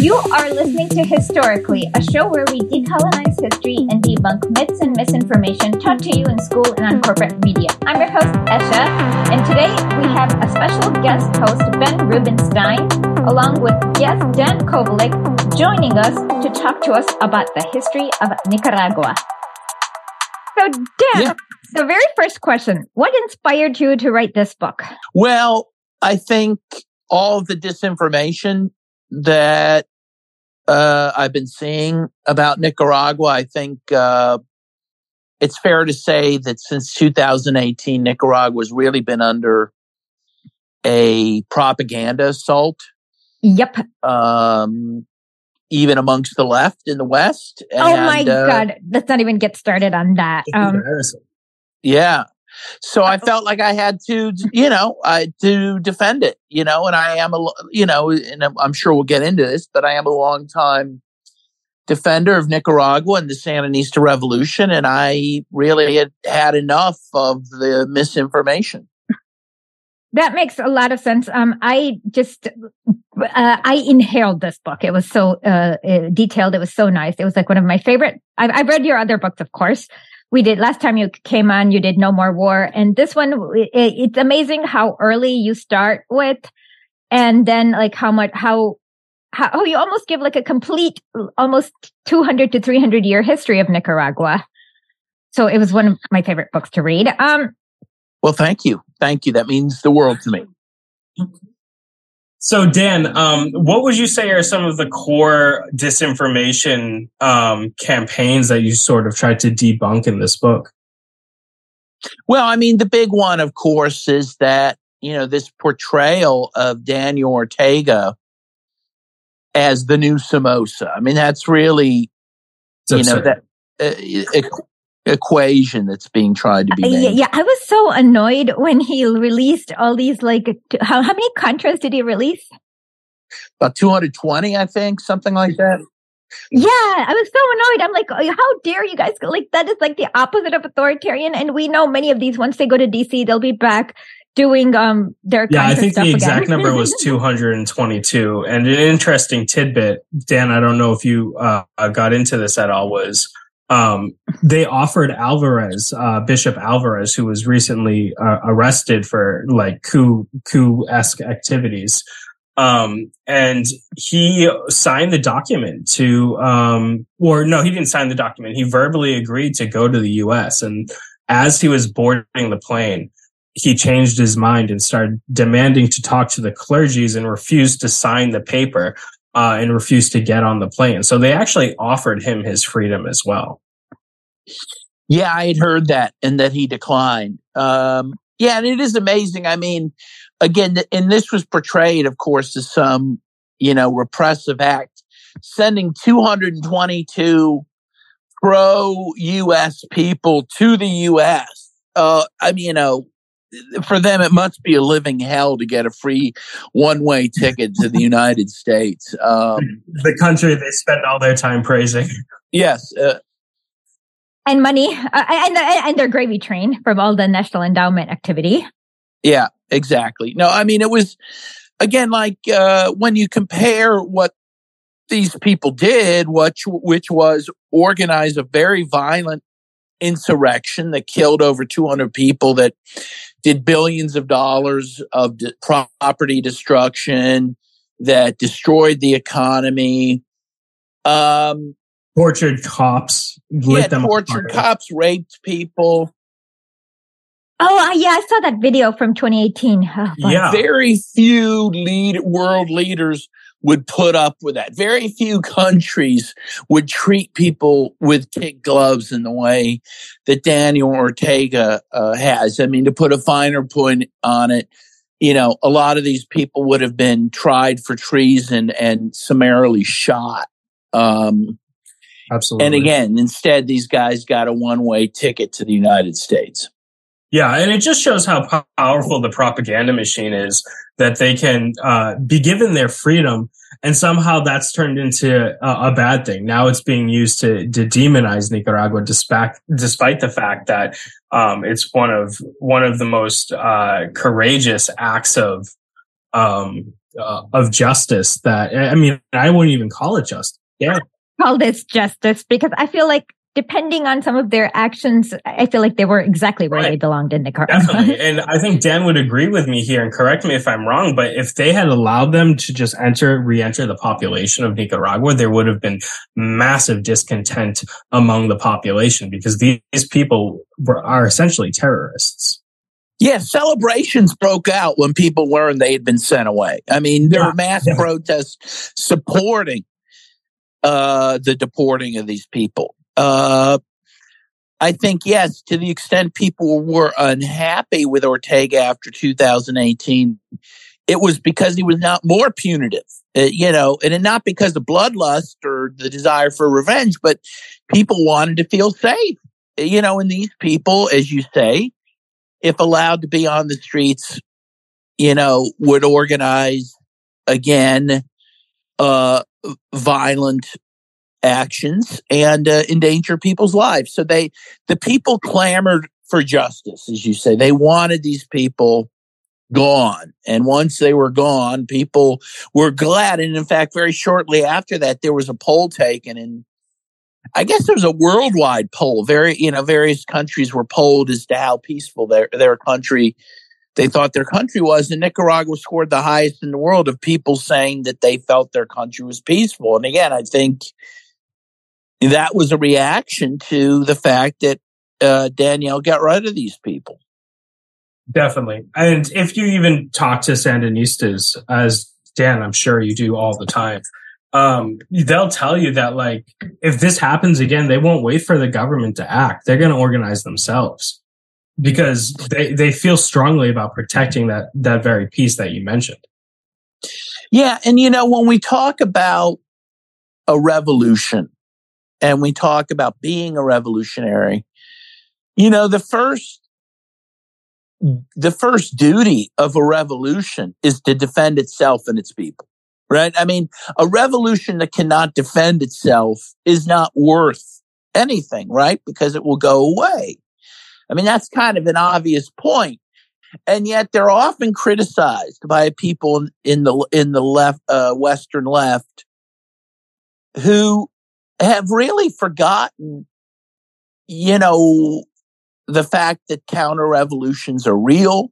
You are listening to Historically, a show where we decolonize history and debunk myths and misinformation taught to you in school and on corporate media. I'm your host, Esha, and today we have a special guest host, Ben Rubenstein, along with guest Dan Kovalik, joining us to talk to us about the history of Nicaragua. So, Dan, yeah. the very first question What inspired you to write this book? Well, I think all the disinformation that uh, I've been seeing about Nicaragua. I think uh, it's fair to say that since 2018, Nicaragua has really been under a propaganda assault. Yep. Um, even amongst the left in the West. And, oh my uh, God. Let's not even get started on that. Um, yeah. So I felt like I had to, you know, I, to defend it, you know, and I am a, you know, and I'm sure we'll get into this, but I am a long time defender of Nicaragua and the Sandinista revolution. And I really had had enough of the misinformation. That makes a lot of sense. Um, I just, uh, I inhaled this book. It was so uh, uh, detailed. It was so nice. It was like one of my favorite. I've, I've read your other books, of course, we did last time you came on, you did No More War. And this one, it, it's amazing how early you start with and then like how much, how, how you almost give like a complete, almost 200 to 300 year history of Nicaragua. So it was one of my favorite books to read. Um, well, thank you. Thank you. That means the world to me. So, Dan, um, what would you say are some of the core disinformation um, campaigns that you sort of tried to debunk in this book? Well, I mean, the big one, of course, is that, you know, this portrayal of Daniel Ortega as the new Somoza. I mean, that's really, it's you absurd. know, that uh, equation that's being tried to be made. Yeah, I was so annoyed when he released all these like how how many contras did he release? About 220, I think, something like that. Yeah, I was so annoyed. I'm like, oh, how dare you guys? Like that is like the opposite of authoritarian. And we know many of these once they go to DC, they'll be back doing um their yeah i think the exact number was 222 and an interesting tidbit dan i don't know if you uh, got into this at all was um, they offered Alvarez, uh, Bishop Alvarez, who was recently uh, arrested for like coup coup esque activities. Um, and he signed the document to, um, or no, he didn't sign the document. He verbally agreed to go to the U.S. And as he was boarding the plane, he changed his mind and started demanding to talk to the clergies and refused to sign the paper uh, and refused to get on the plane. So they actually offered him his freedom as well. Yeah, I had heard that and that he declined. Um, yeah, and it is amazing. I mean, again, and this was portrayed, of course, as some, you know, repressive act, sending 222 pro US people to the US. Uh, I mean, you know, for them, it must be a living hell to get a free one way ticket to the United States. Um, the country they spend all their time praising. Yes. Uh, and money, uh, and, and their gravy train from all the National Endowment activity. Yeah, exactly. No, I mean, it was, again, like uh, when you compare what these people did, which, which was organize a very violent insurrection that killed over 200 people that did billions of dollars of de- property destruction that destroyed the economy um tortured cops lit yeah, them tortured apart. cops raped people Oh, yeah, I saw that video from 2018. Oh, yeah. Very few lead world leaders would put up with that. Very few countries would treat people with kid gloves in the way that Daniel Ortega uh, has. I mean, to put a finer point on it, you know, a lot of these people would have been tried for treason and summarily shot. Um, Absolutely. And again, instead, these guys got a one way ticket to the United States. Yeah, and it just shows how powerful the propaganda machine is that they can uh, be given their freedom, and somehow that's turned into a, a bad thing. Now it's being used to, to demonize Nicaragua, despite despite the fact that um, it's one of one of the most uh, courageous acts of um, uh, of justice that I mean, I wouldn't even call it justice. Yeah, call this justice because I feel like depending on some of their actions, I feel like they were exactly where right. they belonged in Nicaragua. Definitely. And I think Dan would agree with me here and correct me if I'm wrong, but if they had allowed them to just enter, re-enter the population of Nicaragua, there would have been massive discontent among the population because these people were, are essentially terrorists. Yeah, celebrations broke out when people learned they had been sent away. I mean, there yeah. were mass yeah. protests supporting uh, the deporting of these people. Uh, I think, yes, to the extent people were unhappy with Ortega after 2018, it was because he was not more punitive, uh, you know, and not because of bloodlust or the desire for revenge, but people wanted to feel safe, you know, and these people, as you say, if allowed to be on the streets, you know, would organize again, uh, violent actions and uh, endanger people's lives. So they, the people clamored for justice, as you say. They wanted these people gone. And once they were gone, people were glad. And in fact, very shortly after that, there was a poll taken and I guess there was a worldwide poll. Very, you know, various countries were polled as to how peaceful their, their country, they thought their country was. And Nicaragua scored the highest in the world of people saying that they felt their country was peaceful. And again, I think that was a reaction to the fact that uh, Daniel got rid of these people. Definitely. And if you even talk to Sandinistas, as Dan, I'm sure you do all the time, um, they'll tell you that like if this happens again, they won't wait for the government to act. They're going to organize themselves because they, they feel strongly about protecting that that very piece that you mentioned. Yeah, and you know when we talk about a revolution, and we talk about being a revolutionary, you know, the first, the first duty of a revolution is to defend itself and its people, right? I mean, a revolution that cannot defend itself is not worth anything, right? Because it will go away. I mean, that's kind of an obvious point. And yet they're often criticized by people in the, in the left, uh, Western left who have really forgotten, you know, the fact that counter revolutions are real,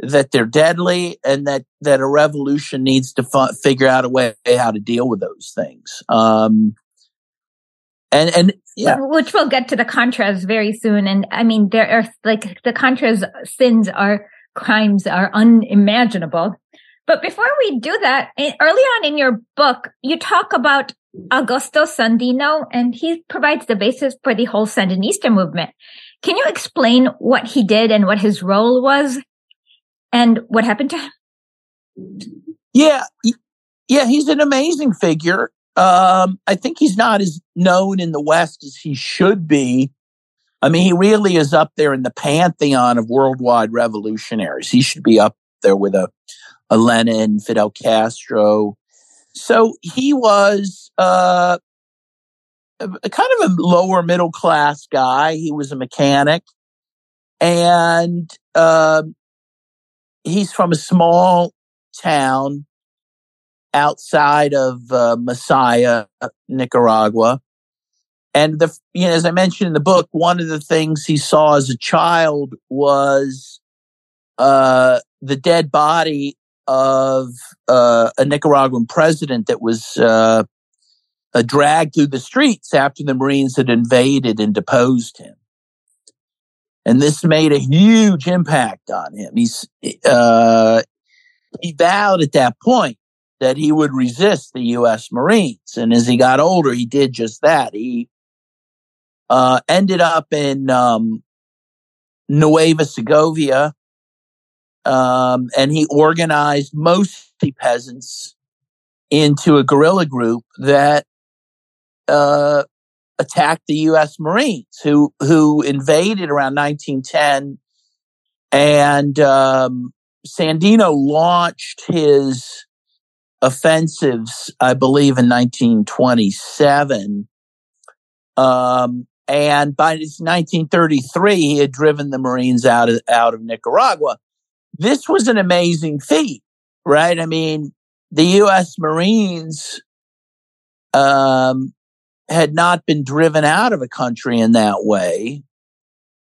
that they're deadly, and that that a revolution needs to figure out a way how to deal with those things. Um, and and yeah, which we'll get to the Contras very soon. And I mean, there are like the Contras sins are crimes are unimaginable. But before we do that, early on in your book, you talk about Augusto Sandino, and he provides the basis for the whole Sandinista movement. Can you explain what he did and what his role was and what happened to him? Yeah. Yeah, he's an amazing figure. Um, I think he's not as known in the West as he should be. I mean, he really is up there in the pantheon of worldwide revolutionaries. He should be up there with a Lenin, Fidel Castro, so he was uh, a, kind of a lower middle class guy. He was a mechanic, and uh, he's from a small town outside of uh, Masaya, Nicaragua. And the, you know, as I mentioned in the book, one of the things he saw as a child was uh, the dead body of uh, a Nicaraguan president that was uh, dragged through the streets after the Marines had invaded and deposed him. And this made a huge impact on him. He's, uh, he vowed at that point that he would resist the U.S. Marines. And as he got older, he did just that. He, uh, ended up in, um, Nueva Segovia, um, and he organized mostly peasants into a guerrilla group that uh, attacked the U.S. Marines, who who invaded around 1910, and um, Sandino launched his offensives, I believe, in 1927. Um, and by 1933, he had driven the Marines out of out of Nicaragua this was an amazing feat right? I mean, the U.S. Marines um, had not been driven out of a country in that way.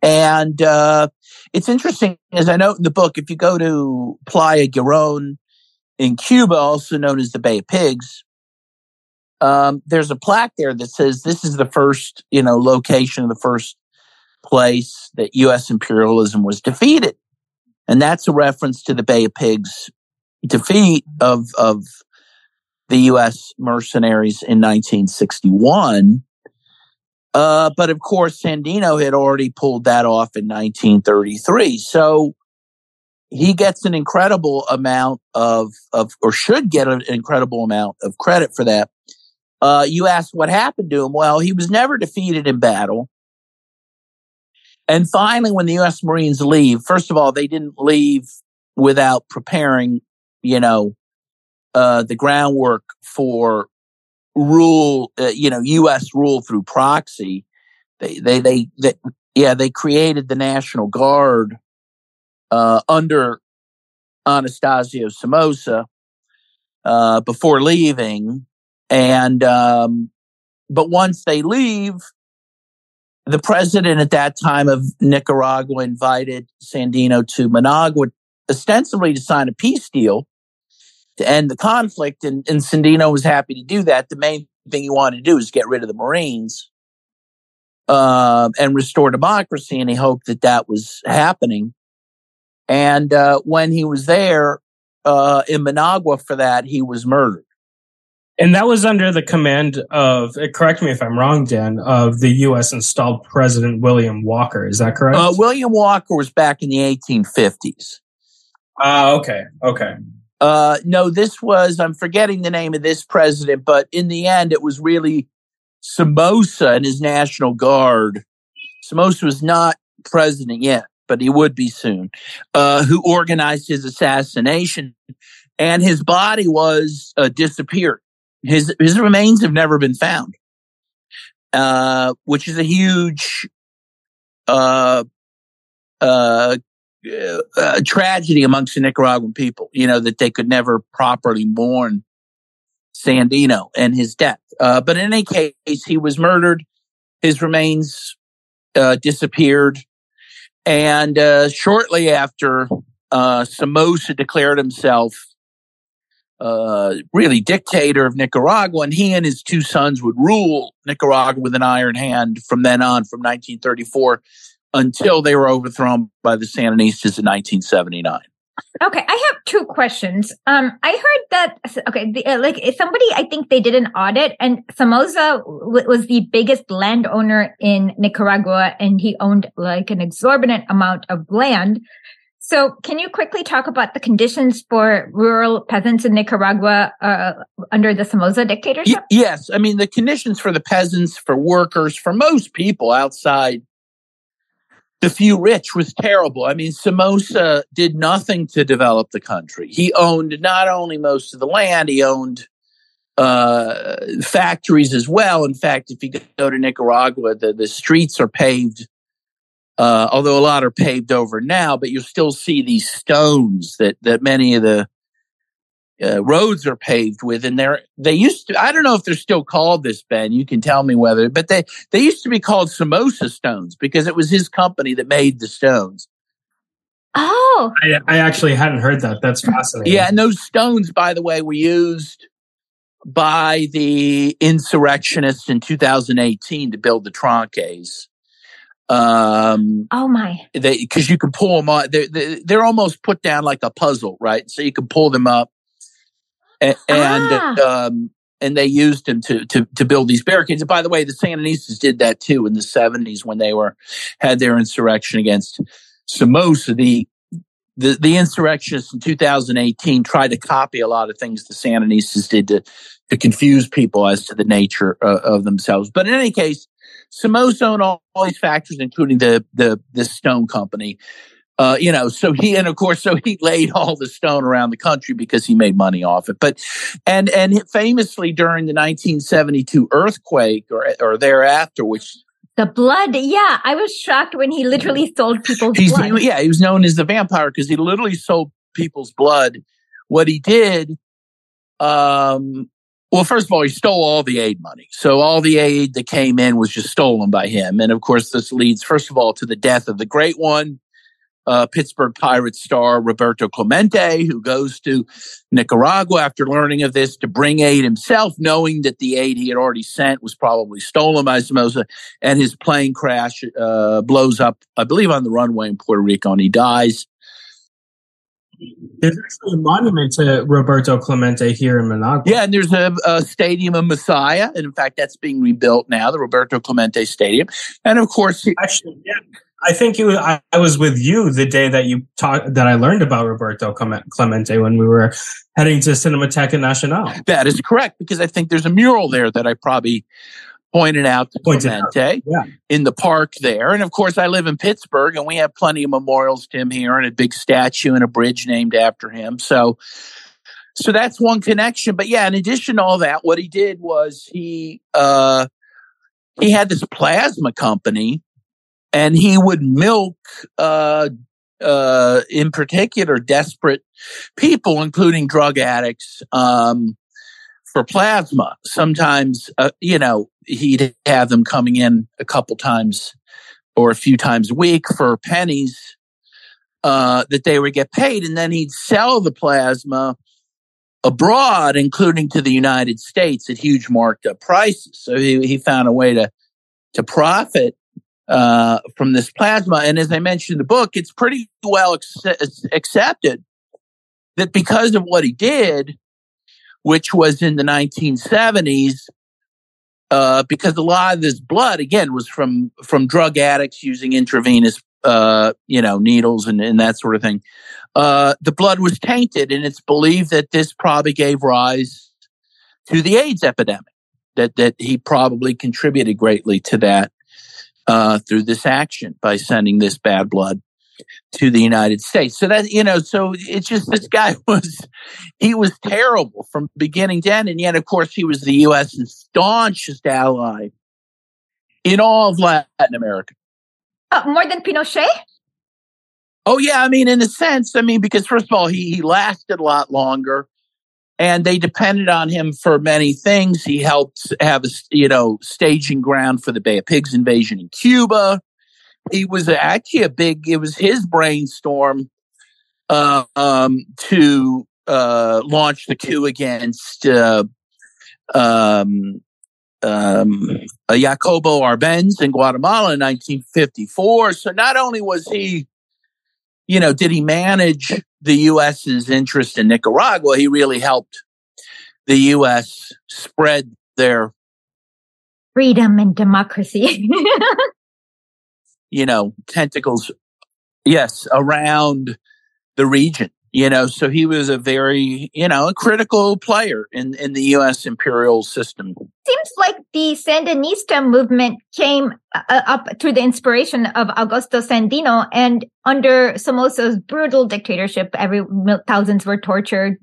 And uh, it's interesting, as I note in the book, if you go to Playa Girón in Cuba, also known as the Bay of Pigs, um, there's a plaque there that says this is the first, you know, location of the first place that U.S. imperialism was defeated. And that's a reference to the Bay of Pigs defeat of, of the U.S. mercenaries in 1961. Uh, but of course, Sandino had already pulled that off in 1933. So he gets an incredible amount of, of, or should get an incredible amount of credit for that. Uh, you asked what happened to him. Well, he was never defeated in battle. And finally, when the U.S. Marines leave, first of all, they didn't leave without preparing, you know, uh, the groundwork for rule, uh, you know, U.S. rule through proxy. They, they, they, they, yeah, they created the National Guard uh, under Anastasio Somoza uh, before leaving, and um, but once they leave, the president at that time of Nicaragua invited Sandino to Managua, ostensibly to sign a peace deal to end the conflict. And, and Sandino was happy to do that. The main thing he wanted to do is get rid of the Marines uh, and restore democracy. And he hoped that that was happening. And uh, when he was there uh, in Managua for that, he was murdered. And that was under the command of, uh, correct me if I'm wrong, Dan, of the U.S. installed President William Walker. Is that correct? Uh, William Walker was back in the 1850s. Ah, uh, okay, okay. Uh, no, this was, I'm forgetting the name of this president, but in the end, it was really Somoza and his National Guard. Somoza was not president yet, but he would be soon, uh, who organized his assassination. And his body was uh, disappeared. His his remains have never been found, uh, which is a huge uh, uh, uh, tragedy amongst the Nicaraguan people. You know that they could never properly mourn Sandino and his death. Uh, but in any case, he was murdered. His remains uh, disappeared, and shortly after, Somoza declared himself uh, really dictator of Nicaragua, and he and his two sons would rule Nicaragua with an iron hand from then on, from 1934 until they were overthrown by the Sandinistas in 1979. Okay, I have two questions. Um, I heard that okay, the, uh, like somebody, I think they did an audit, and Somoza w- was the biggest landowner in Nicaragua, and he owned like an exorbitant amount of land. So, can you quickly talk about the conditions for rural peasants in Nicaragua uh, under the Somoza dictatorship? Y- yes. I mean, the conditions for the peasants, for workers, for most people outside the few rich was terrible. I mean, Somoza did nothing to develop the country. He owned not only most of the land, he owned uh, factories as well. In fact, if you go to Nicaragua, the, the streets are paved uh, although a lot are paved over now, but you still see these stones that, that many of the uh, roads are paved with. And they're, they used to, I don't know if they're still called this, Ben. You can tell me whether, but they, they used to be called Somoza stones because it was his company that made the stones. Oh, I, I actually hadn't heard that. That's fascinating. Yeah. And those stones, by the way, were used by the insurrectionists in 2018 to build the Tranques. Um, oh my! Because you can pull them on. They're, they're almost put down like a puzzle, right? So you can pull them up, and and, ah. um, and they used them to to to build these barricades. And by the way, the Sandinistas did that too in the seventies when they were had their insurrection against Somoza. The the, the insurrectionists in 2018 tried to copy a lot of things the Sandinistas did to, to confuse people as to the nature uh, of themselves. But in any case, Somoza owned all, all these factories, including the the the stone company. Uh, you know, so he and of course, so he laid all the stone around the country because he made money off it. But and and famously during the 1972 earthquake or or thereafter, which the blood, yeah, I was shocked when he literally sold people's He's, blood. He, yeah, he was known as the vampire because he literally sold people's blood what he did, um, well, first of all, he stole all the aid money. So all the aid that came in was just stolen by him. And of course, this leads, first of all, to the death of the great one, uh, Pittsburgh Pirates star Roberto Clemente, who goes to Nicaragua after learning of this to bring aid himself, knowing that the aid he had already sent was probably stolen by Somoza, and his plane crash uh, blows up, I believe, on the runway in Puerto Rico, and he dies. There's actually a monument to Roberto Clemente here in Managua. Yeah, and there's a, a, stadium of Masaya, and in fact, that's being rebuilt now, the Roberto Clemente Stadium. And of course, actually, yeah, I think you. I, I, was with you the day that you talked that I learned about Roberto Clemente when we were heading to Cinemateca Nacional. That is correct because I think there's a mural there that I probably pointed out to pointed Clemente out. Yeah. in the park there. And of course, I live in Pittsburgh, and we have plenty of memorials to him here, and a big statue and a bridge named after him. So. So that's one connection. But yeah, in addition to all that, what he did was he uh he had this plasma company and he would milk uh, uh, in particular desperate people, including drug addicts, um, for plasma. Sometimes, uh, you know, he'd have them coming in a couple times or a few times a week for pennies uh, that they would get paid, and then he'd sell the plasma abroad, including to the United States, at huge marked up prices. So he, he found a way to to profit uh, from this plasma. And as I mentioned in the book, it's pretty well ex- accepted that because of what he did, which was in the 1970s, uh, because a lot of this blood, again, was from from drug addicts using intravenous, uh, you know, needles and, and that sort of thing. Uh, the blood was tainted, and it's believed that this probably gave rise to the AIDS epidemic. That that he probably contributed greatly to that uh, through this action by sending this bad blood to the United States. So that, you know, so it's just this guy was, he was terrible from beginning to end. And yet, of course, he was the U.S.'s staunchest ally in all of Latin America. Uh, more than Pinochet? Oh, yeah. I mean, in a sense, I mean, because first of all, he, he lasted a lot longer and they depended on him for many things. He helped have a you know staging ground for the Bay of Pigs invasion in Cuba. He was actually a big. It was his brainstorm uh, um, to uh, launch the coup against uh, um, um, Jacobo Arbenz in Guatemala in 1954. So not only was he, you know, did he manage the U.S.'s interest in Nicaragua, he really helped the U.S. spread their freedom and democracy. you know, tentacles, yes, around the region you know so he was a very you know a critical player in in the US imperial system. Seems like the sandinista movement came uh, uh, up through the inspiration of Augusto Sandino and under Somoza's brutal dictatorship every thousands were tortured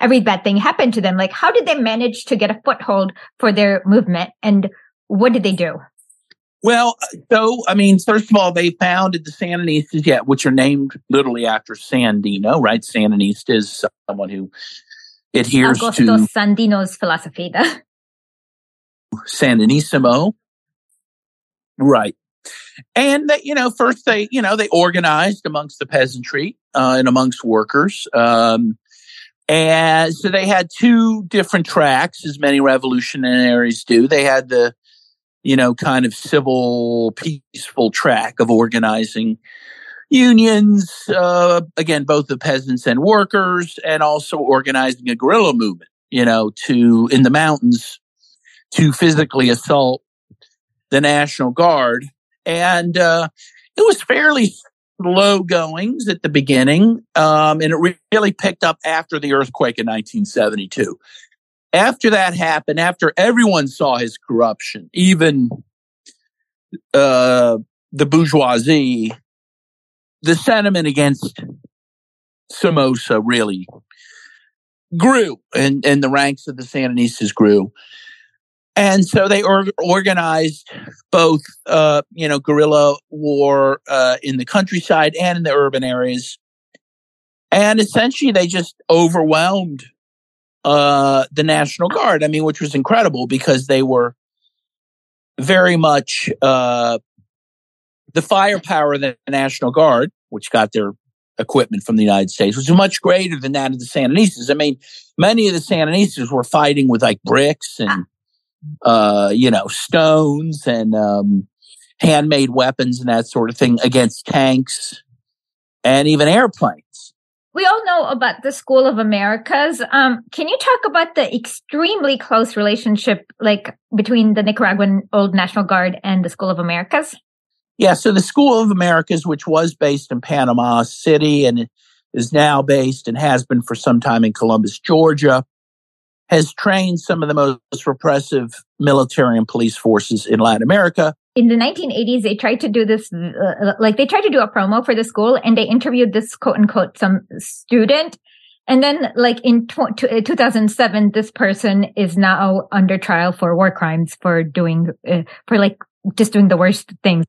every bad thing happened to them. Like how did they manage to get a foothold for their movement and what did they do well, so I mean, first of all, they founded the Sandinistas, yeah, which are named literally after Sandino, right? Sandinista is someone who adheres Augusto to Sandino's philosophy. Sandinismo, right? And that you know, first they you know they organized amongst the peasantry uh, and amongst workers. Um, and so they had two different tracks, as many revolutionaries do. They had the you know, kind of civil, peaceful track of organizing unions, uh, again, both the peasants and workers, and also organizing a guerrilla movement, you know, to, in the mountains, to physically assault the National Guard. And, uh, it was fairly slow goings at the beginning. Um, and it really picked up after the earthquake in 1972 after that happened, after everyone saw his corruption, even uh, the bourgeoisie, the sentiment against Somoza really grew, and, and the ranks of the Sandinistas grew. And so they or- organized both, uh, you know, guerrilla war uh, in the countryside and in the urban areas. And essentially, they just overwhelmed uh, the National Guard. I mean, which was incredible because they were very much uh, the firepower of the National Guard, which got their equipment from the United States, was much greater than that of the Sandinistas. I mean, many of the Sandinistas were fighting with like bricks and, uh, you know, stones and um, handmade weapons and that sort of thing against tanks and even airplanes. We all know about the School of Americas. Um, can you talk about the extremely close relationship, like between the Nicaraguan Old National Guard and the School of Americas? Yeah, so the School of Americas, which was based in Panama City and is now based and has been for some time in Columbus, Georgia, has trained some of the most repressive military and police forces in Latin America. In the 1980s, they tried to do this, uh, like they tried to do a promo for the school and they interviewed this quote unquote some student. And then like in tw- uh, 2007, this person is now under trial for war crimes for doing, uh, for like just doing the worst things.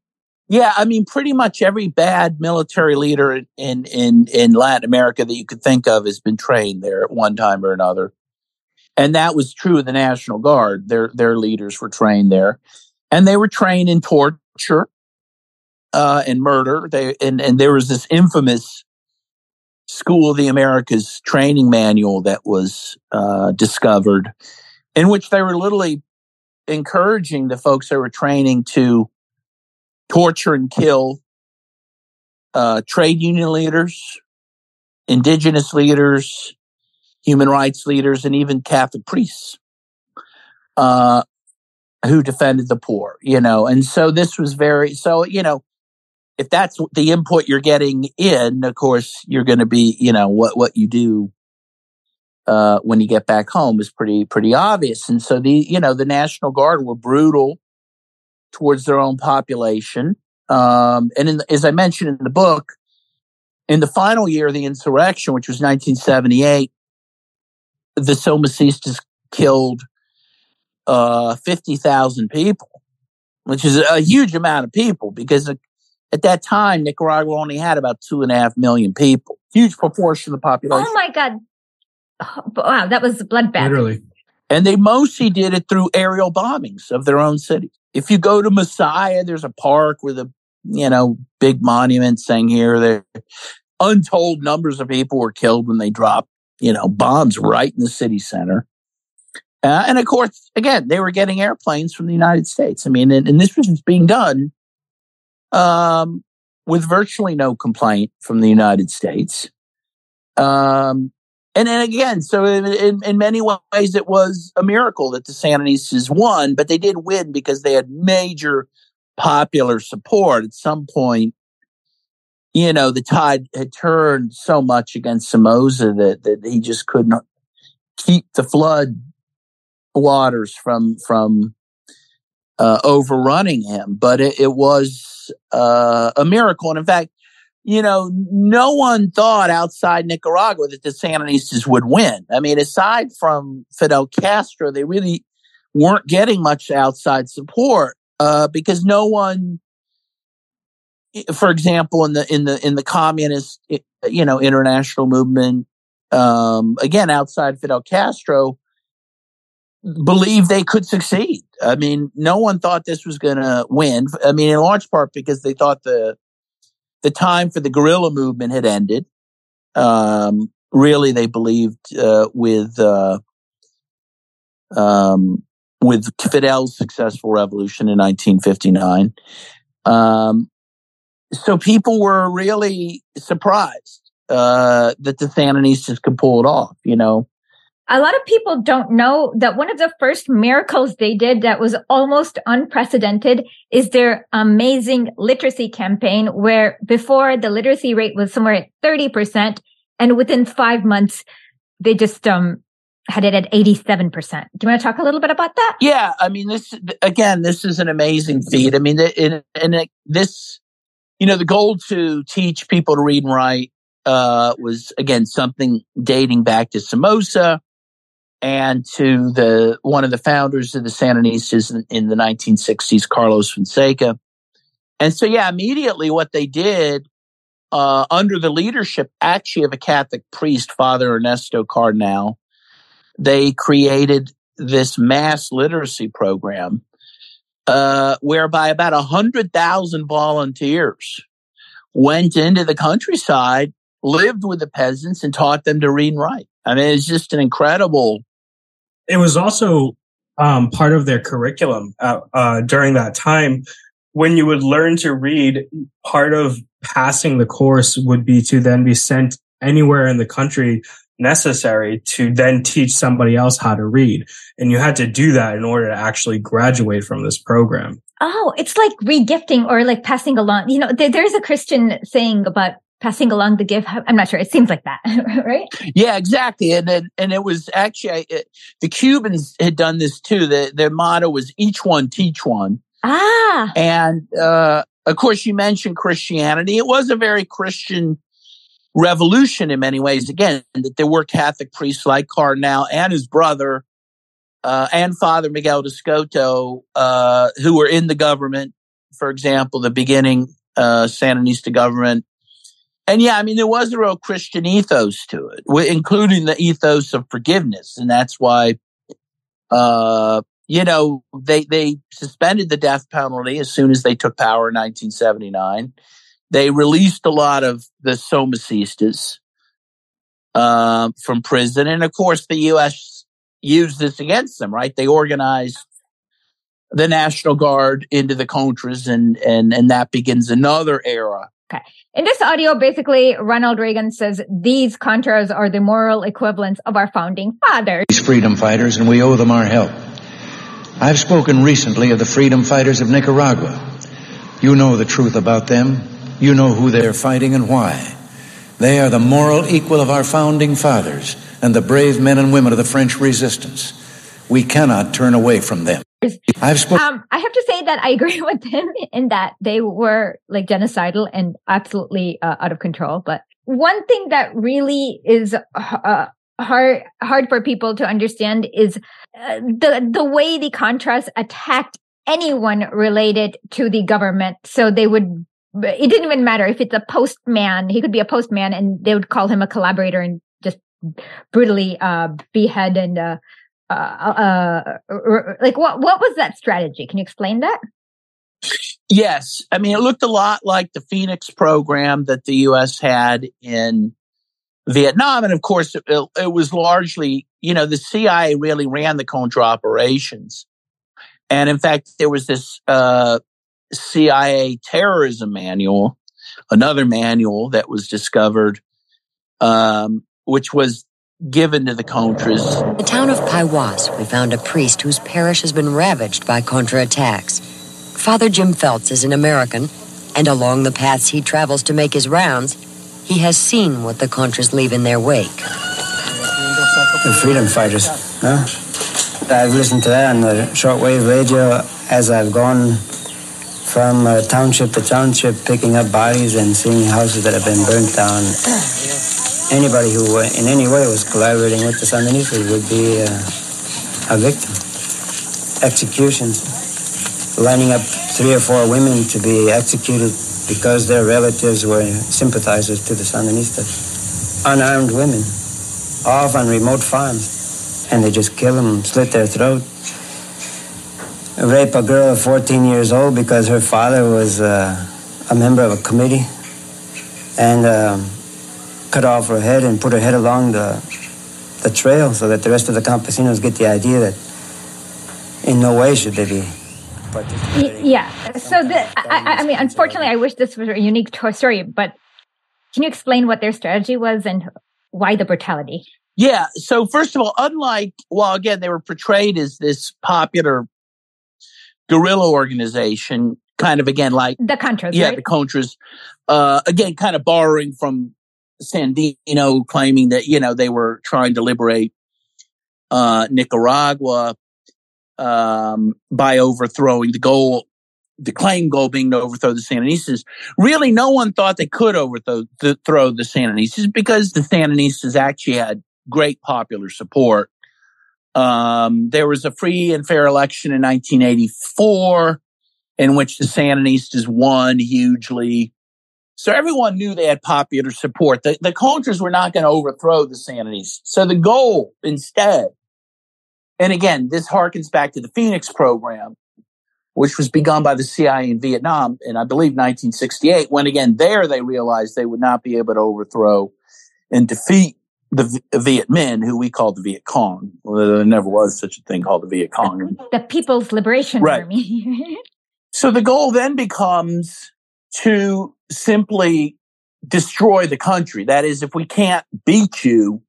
Yeah, I mean, pretty much every bad military leader in in in Latin America that you could think of has been trained there at one time or another, and that was true of the National Guard. Their their leaders were trained there, and they were trained in torture uh, and murder. They and and there was this infamous School of the Americas training manual that was uh, discovered, in which they were literally encouraging the folks they were training to torture and kill uh, trade union leaders, indigenous leaders, human rights leaders, and even Catholic priests uh, who defended the poor. You know, and so this was very so. You know, if that's the input you're getting in, of course, you're going to be. You know what what you do. Uh, when you get back home is pretty pretty obvious, and so the you know the National Guard were brutal towards their own population. Um, and as I mentioned in the book, in the final year of the insurrection, which was 1978, the Somocistas killed uh, 50,000 people, which is a huge amount of people because at that time, Nicaragua only had about two and a half million people, huge proportion of the population. Oh my God. Oh, wow, that was bloodbath. Literally. And they mostly did it through aerial bombings of their own cities. If you go to Masaya, there's a park with a, you know, big monument saying here there untold numbers of people were killed when they dropped, you know, bombs right in the city center. Uh, and of course, again, they were getting airplanes from the United States. I mean, and, and this was being done um, with virtually no complaint from the United States. Um, and then again, so in, in, many ways, it was a miracle that the Sandinistas won, but they did win because they had major popular support. At some point, you know, the tide had turned so much against Somoza that, that he just could not keep the flood waters from, from, uh, overrunning him. But it, it was, uh, a miracle. And in fact, you know, no one thought outside Nicaragua that the Sandinistas would win. I mean, aside from Fidel Castro, they really weren't getting much outside support uh, because no one, for example, in the in the in the communist, you know, international movement, um, again outside Fidel Castro, believed they could succeed. I mean, no one thought this was going to win. I mean, in large part because they thought the the time for the guerrilla movement had ended. Um, really, they believed uh, with uh, um, with Fidel's successful revolution in 1959. Um, so people were really surprised uh, that the Sandinistas could pull it off. You know, a lot of people don't know that one of the first miracles they did that was almost unprecedented is their amazing literacy campaign, where before the literacy rate was somewhere at 30%. And within five months, they just, um, had it at 87%. Do you want to talk a little bit about that? Yeah. I mean, this, again, this is an amazing feat. I mean, in, in this, you know, the goal to teach people to read and write, uh, was again something dating back to Somoza and to the one of the founders of the Sandinistas in, in the 1960s, Carlos Fonseca. And so, yeah, immediately what they did uh, under the leadership actually of a Catholic priest, Father Ernesto Cardenal, they created this mass literacy program uh, whereby about a hundred thousand volunteers went into the countryside, lived with the peasants, and taught them to read and write. I mean, it's just an incredible. It was also um, part of their curriculum uh, uh, during that time. When you would learn to read, part of passing the course would be to then be sent anywhere in the country necessary to then teach somebody else how to read. And you had to do that in order to actually graduate from this program. Oh, it's like regifting or like passing along. You know, there, there's a Christian saying about passing along the gift. I'm not sure. It seems like that, right? Yeah, exactly. And then, and it was actually it, the Cubans had done this too. The, their motto was "Each one teach one." Ah, and uh, of course, you mentioned Christianity. It was a very Christian revolution in many ways. Again, that there were Catholic priests like Cardenal and his brother uh, and Father Miguel d'Escoto, uh, who were in the government. For example, the beginning uh, Sandinista government. And yeah, I mean, there was a real Christian ethos to it, including the ethos of forgiveness. And that's why, uh, you know, they, they suspended the death penalty as soon as they took power in 1979. They released a lot of the Somocistas uh, from prison. And of course, the U.S. used this against them, right? They organized the National Guard into the Contras, and, and, and that begins another era. Okay. In this audio, basically, Ronald Reagan says these Contras are the moral equivalents of our founding fathers. These freedom fighters, and we owe them our help. I've spoken recently of the freedom fighters of Nicaragua. You know the truth about them. You know who they're fighting and why. They are the moral equal of our founding fathers and the brave men and women of the French resistance. We cannot turn away from them. I've spoken. Um, I have to say that I agree with him in that they were like genocidal and absolutely uh, out of control. But one thing that really is uh, hard hard for people to understand is uh, the the way the Contras attacked anyone related to the government. So they would it didn't even matter if it's a postman. He could be a postman, and they would call him a collaborator and just brutally uh, behead and uh, uh, like what what was that strategy? Can you explain that? Yes, I mean it looked a lot like the Phoenix program that the U.S. had in Vietnam, and of course it, it was largely you know the CIA really ran the Contra operations, and in fact there was this uh, CIA terrorism manual, another manual that was discovered, um, which was given to the Contras. The town of Paiwas, we found a priest whose parish has been ravaged by Contra attacks. Father Jim Feltz is an American, and along the paths he travels to make his rounds, he has seen what the Contras leave in their wake. The freedom fighters, huh? I've listened to that on the shortwave radio as I've gone from uh, township to township, picking up bodies and seeing houses that have been burnt down. Anybody who in any way was collaborating with the Sandinistas would be uh, a victim. Executions, lining up three or four women to be executed because their relatives were sympathizers to the Sandinistas. Unarmed women, off on remote farms, and they just kill them, slit their throat, rape a girl of 14 years old because her father was uh, a member of a committee and um, cut off her head and put her head along the, the trail so that the rest of the campesinos get the idea that in no way should they be yeah so the, I, I mean unfortunately i wish this was a unique story but can you explain what their strategy was and why the brutality yeah so first of all unlike well again they were portrayed as this popular guerrilla organization, kind of again like the Contras. Yeah, right? the Contras. Uh, again, kind of borrowing from Sandino, claiming that you know they were trying to liberate uh, Nicaragua um, by overthrowing the goal. The claim goal being to overthrow the Sandinistas. Really, no one thought they could overthrow the, throw the Sandinistas because the Sandinistas actually had great popular support um, there was a free and fair election in 1984 in which the Sandinistas won hugely. So everyone knew they had popular support. The, the Contras were not going to overthrow the Sanities. So the goal instead, and again, this harkens back to the Phoenix program, which was begun by the CIA in Vietnam in, I believe, 1968, when again, there they realized they would not be able to overthrow and defeat the Viet Minh, who we called the Viet Cong. Well, there never was such a thing called the Viet Cong. The People's Liberation right. Army. so the goal then becomes to simply destroy the country. That is, if we can't beat you,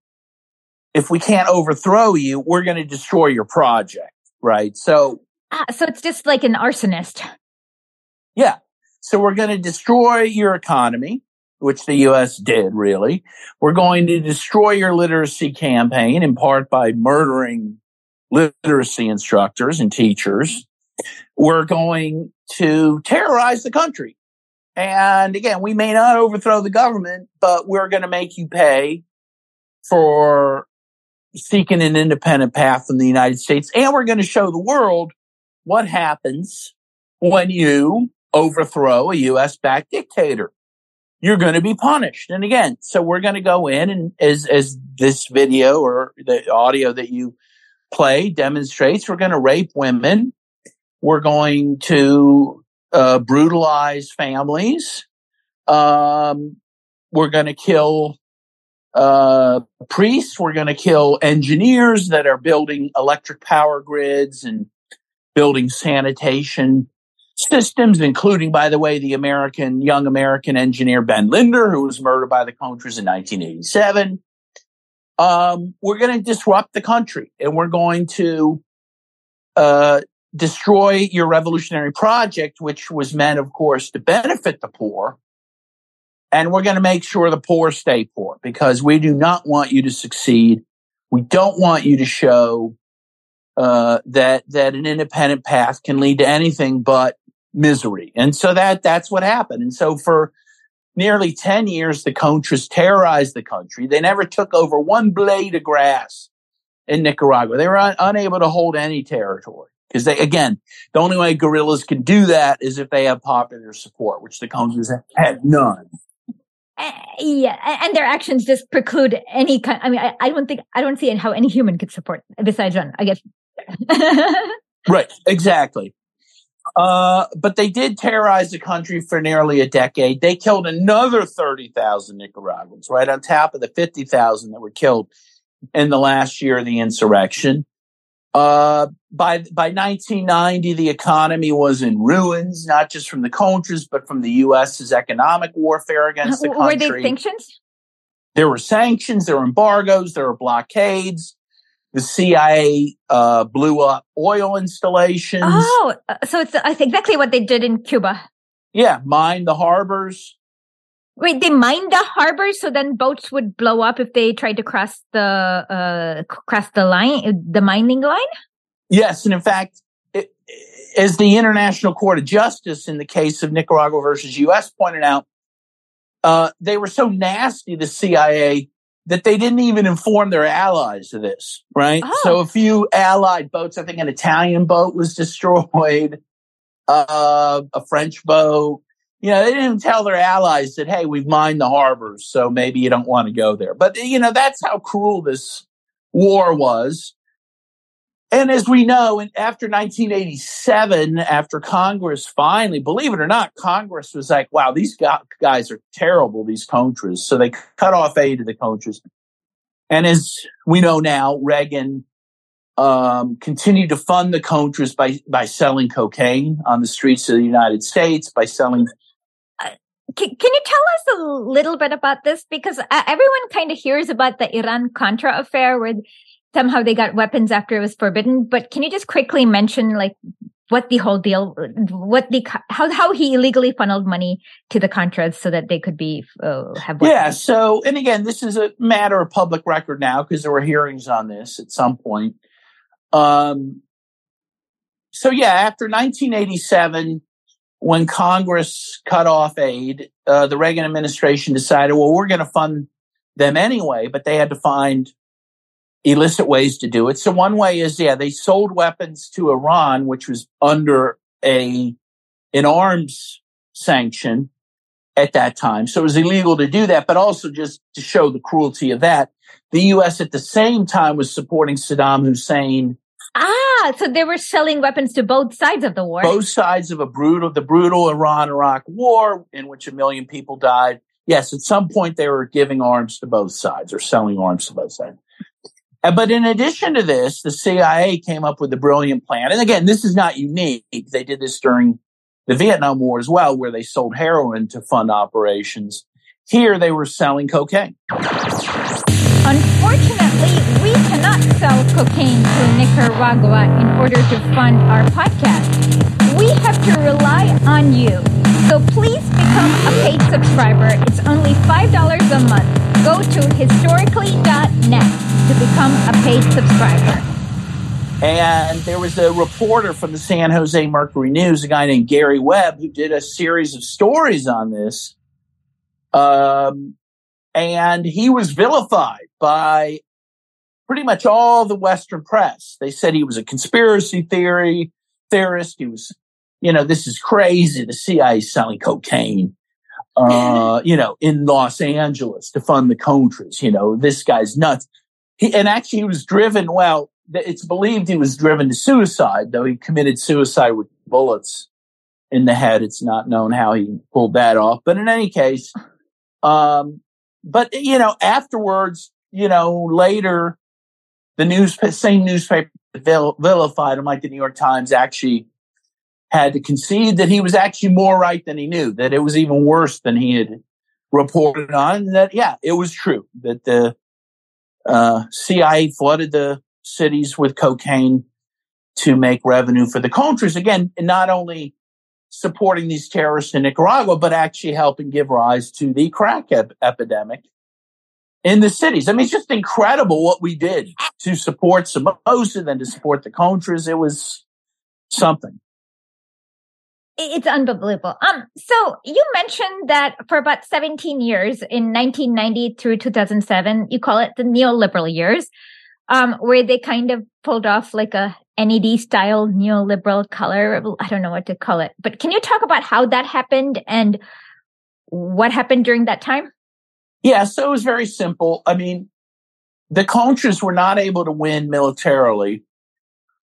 if we can't overthrow you, we're going to destroy your project, right? So Ah, so it's just like an arsonist. Yeah. So we're going to destroy your economy, which the U.S. did really. We're going to destroy your literacy campaign in part by murdering literacy instructors and teachers. We're going to terrorize the country. And again, we may not overthrow the government, but we're going to make you pay for seeking an independent path in the United States. And we're going to show the world what happens when you overthrow a US backed dictator. You're going to be punished. And again, so we're going to go in and as, as this video or the audio that you play demonstrates, we're going to rape women. We're going to uh, brutalize families. Um, we're going to kill uh, priests. We're going to kill engineers that are building electric power grids and building sanitation systems, including, by the way, the American, young American engineer Ben Linder, who was murdered by the Contras in 1987. Um, we're going to disrupt the country and we're going to, uh, destroy your revolutionary project, which was meant, of course, to benefit the poor. And we're going to make sure the poor stay poor because we do not want you to succeed. We don't want you to show uh, that that an independent path can lead to anything but misery. And so that that's what happened. And so for nearly 10 years, the Contras terrorized the country. They never took over one blade of grass in Nicaragua. They were un- unable to hold any territory because they, again, the only way guerrillas can do that is if they have popular support, which the Contras had none. Uh, yeah, and their actions just preclude any kind. I mean, I, I don't think I don't see how any human could support besides one. I guess right, exactly. Uh, but they did terrorize the country for nearly a decade. They killed another 30,000 Nicaraguans, right on top of the 50,000 that were killed in the last year of the insurrection. Uh, by, by 1990, the economy was in ruins, not just from the Contras, but from the U.S.'s economic warfare against the country. Were they sanctions? There were sanctions, there were embargoes, there were blockades the CIA uh, blew up oil installations. Oh, uh, so it's exactly what they did in Cuba. Yeah, mine the harbors. Wait, they mined the harbor so then boats would blow up if they tried to cross the uh, cross the line, the mining line. Yes, and in fact, it, as the International Court of Justice in the case of Nicaragua versus U.S. pointed out, uh, they were so nasty. The CIA that they didn't even inform their allies of this, right? Oh. So a few allied boats, I think an Italian boat was destroyed, uh, a French boat. You know, they didn't tell their allies that, hey, we've mined the harbors, so maybe you don't want to go there. But, you know, that's how cruel this war was. And as we know, after 1987, after Congress finally, believe it or not, Congress was like, wow, these guys are terrible, these Contras. So they cut off aid to the Contras. And as we know now, Reagan um, continued to fund the Contras by, by selling cocaine on the streets of the United States, by selling. Can, can you tell us a little bit about this? Because uh, everyone kind of hears about the Iran Contra affair where somehow they got weapons after it was forbidden. But can you just quickly mention like what the whole deal, what the how how he illegally funneled money to the Contras so that they could be uh, have weapons? Yeah. So, and again, this is a matter of public record now because there were hearings on this at some point. Um. So yeah, after 1987, when Congress cut off aid, uh, the Reagan administration decided, well, we're going to fund them anyway, but they had to find illicit ways to do it. So one way is, yeah, they sold weapons to Iran, which was under a, an arms sanction. at that time. So it was illegal to do that, but also just to show the cruelty of that. The U.S. at the same time was supporting Saddam Hussein. Ah, so they were selling weapons to both sides of the war. Both sides of a brutal, the brutal Iran-Iraq war in which a million people died. Yes, at some point they were giving arms to both sides or selling arms to both sides. But in addition to this, the CIA came up with a brilliant plan. And again, this is not unique. They did this during the Vietnam War as well, where they sold heroin to fund operations. Here they were selling cocaine. Unfortunately, we cannot cocaine to Nicaragua in order to fund our podcast. We have to rely on you. So please become a paid subscriber. It's only $5 a month. Go to historically.net to become a paid subscriber. And there was a reporter from the San Jose Mercury News, a guy named Gary Webb, who did a series of stories on this. Um, and he was vilified by pretty much all the Western press. They said he was a conspiracy theory theorist. He was, you know, this is crazy. The CIA is selling cocaine, uh, you know, in Los Angeles to fund the Contras. You know, this guy's nuts. He, and actually he was driven, well, it's believed he was driven to suicide, though he committed suicide with bullets in the head. It's not known how he pulled that off. But in any case, um, but you know, afterwards, you know, later, the news, same newspaper vilified him, like the New York Times, actually had to concede that he was actually more right than he knew, that it was even worse than he had reported on, that yeah, it was true that the uh, CIA flooded the cities with cocaine to make revenue for the Contras. Again, not only supporting these terrorists in Nicaragua, but actually helping give rise to the crack ep- epidemic in the cities. I mean, it's just incredible what we did to support Somoza, then to support the Contras. It was something it's unbelievable. Um, so you mentioned that for about 17 years in 1990 through 2007, you call it the neoliberal years, um, where they kind of pulled off like a NED style neoliberal color. I don't know what to call it, but can you talk about how that happened and what happened during that time? Yeah. So it was very simple. I mean, the Contras were not able to win militarily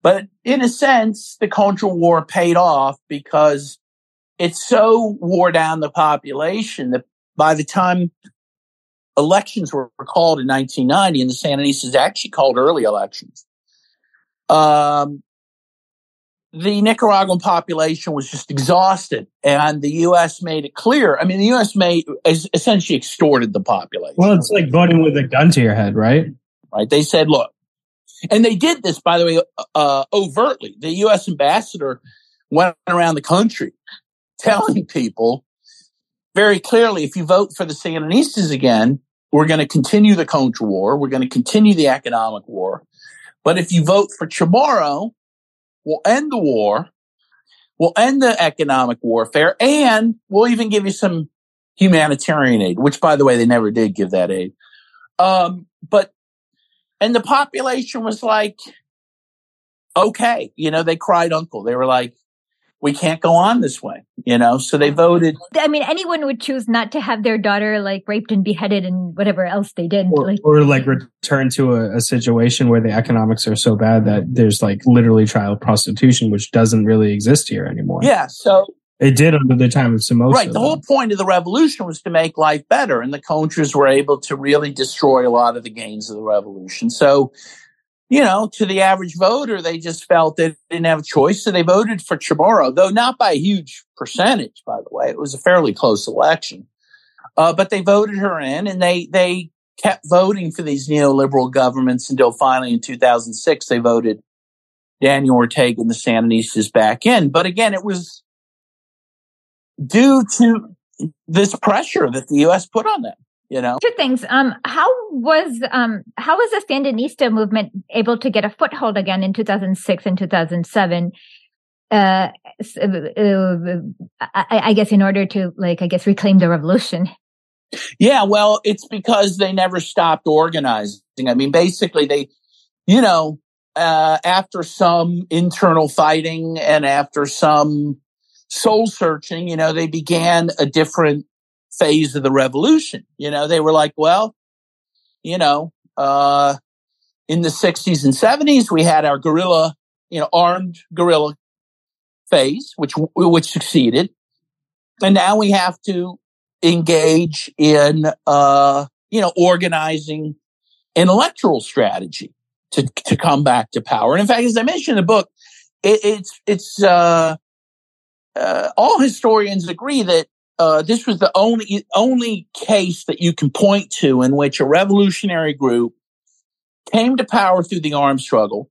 but in a sense, the Contra War paid off because it so wore down the population that by the time elections were called in 1990, and the Sandinistas actually called early elections, um, the Nicaraguan population was just exhausted, and the U.S. made it clear. I mean, the U.S. made essentially extorted the population. Well, it's like voting with a gun to your head, right? Right. They said, "Look, and they did this, by the way, uh, overtly. The U.S. ambassador went around the country telling people very clearly, if you vote for the Sandinistas again, we're going to continue the Contra War. We're going to continue the economic war. But if you vote for Chamorro, we'll end the war. We'll end the economic warfare and we'll even give you some humanitarian aid, which by the way, they never did give that aid. Um, but and the population was like, okay, you know, they cried uncle. They were like, we can't go on this way, you know, so they voted. I mean, anyone would choose not to have their daughter like raped and beheaded and whatever else they did. Or like, or like return to a, a, situation where the economics are so bad that there's like literally child prostitution, which doesn't really exist here anymore. Yeah. So it did under the time of Somoza. Right. The whole point of the revolution was to make life better, and the Contras were able to really destroy a lot of the gains of the revolution. So, you know, to the average voter, they just felt they didn't have a choice, so they voted for Chamorro, though not by a huge percentage. By the way, it was a fairly close election, uh, but they voted her in, and they they kept voting for these neoliberal governments until finally in 2006 they voted Daniel Ortega and the Sandinistas back in. But again, it was due to this pressure that the U.S. put on them. You know, two things. Um, how was um, how was the Sandinista movement able to get a foothold again in 2006 and 2007? Uh, uh, I, I guess in order to like, I guess reclaim the revolution. Yeah, well, it's because they never stopped organizing. I mean, basically, they, you know, uh, after some internal fighting and after some soul searching, you know, they began a different phase of the revolution. You know, they were like, well, you know, uh, in the 60s and 70s, we had our guerrilla, you know, armed guerrilla phase, which, which succeeded. And now we have to engage in, uh, you know, organizing an electoral strategy to, to come back to power. And in fact, as I mentioned in the book, it, it's, it's, uh, uh, all historians agree that uh, this was the only only case that you can point to in which a revolutionary group came to power through the armed struggle,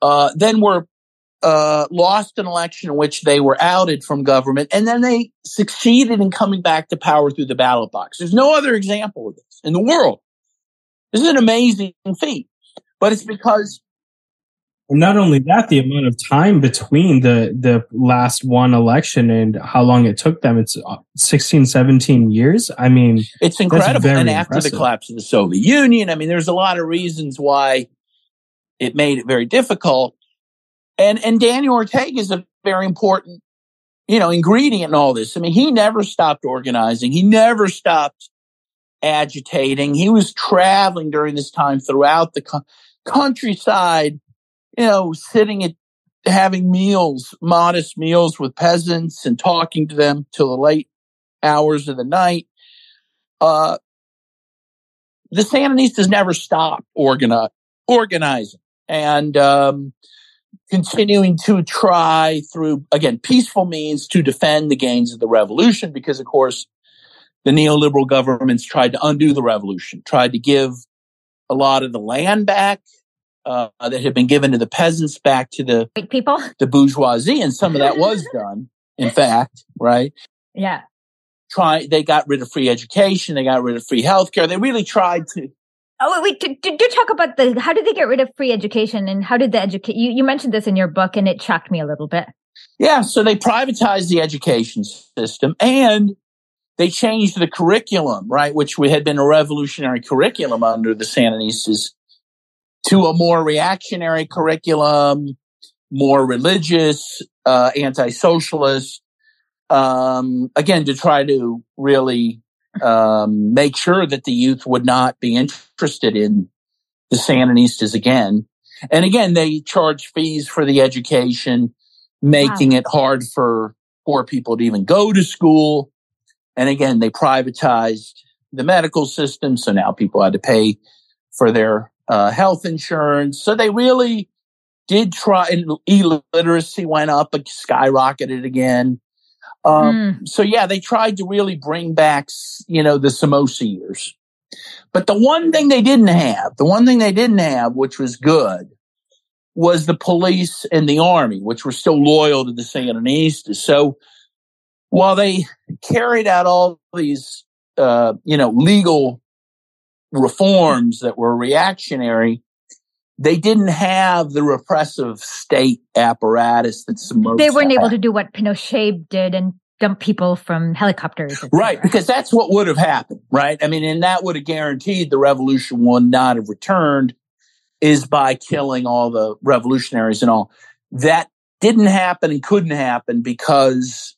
uh, then were uh, lost an election in which they were outed from government, and then they succeeded in coming back to power through the ballot box. There's no other example of this in the world. This is an amazing feat, but it's because not only that, the amount of time between the the last one election and how long it took them, it's uh, 16, 17 years. I mean, it's incredible. And after impressive. the collapse of the Soviet Union, I mean, there's a lot of reasons why it made it very difficult. And and Daniel Ortega is a very important, you know, ingredient in all this. I mean, he never stopped organizing. He never stopped agitating. He was traveling during this time throughout the co- countryside you know, sitting at having meals, modest meals with peasants and talking to them till the late hours of the night. Uh, the Sandinistas never stopped organi- organizing and um, continuing to try through, again, peaceful means to defend the gains of the revolution because, of course, the neoliberal governments tried to undo the revolution, tried to give a lot of the land back, uh, that had been given to the peasants back to the people, the bourgeoisie, and some of that was done. In fact, right? Yeah. Try. They got rid of free education. They got rid of free healthcare. They really tried to. Oh wait, do, do, do talk about the how did they get rid of free education and how did the educate you, you mentioned this in your book and it shocked me a little bit. Yeah, so they privatized the education system and they changed the curriculum, right, which we had been a revolutionary curriculum under the Sandinistas to a more reactionary curriculum, more religious, uh, anti-socialist, um, again, to try to really, um, make sure that the youth would not be interested in the Sandinistas again. And again, they charge fees for the education, making wow. it hard for poor people to even go to school. And again, they privatized the medical system. So now people had to pay for their uh, health insurance. So they really did try, and illiteracy went up, but skyrocketed again. Um, mm. So yeah, they tried to really bring back, you know, the Somoza years. But the one thing they didn't have, the one thing they didn't have, which was good, was the police and the army, which were still loyal to the Sandinistas. So while they carried out all these, uh, you know, legal reforms that were reactionary, they didn't have the repressive state apparatus that They weren't able to do what Pinochet did and dump people from helicopters. Right, because that's what would have happened, right? I mean, and that would have guaranteed the revolution would not have returned is by killing all the revolutionaries and all. That didn't happen and couldn't happen because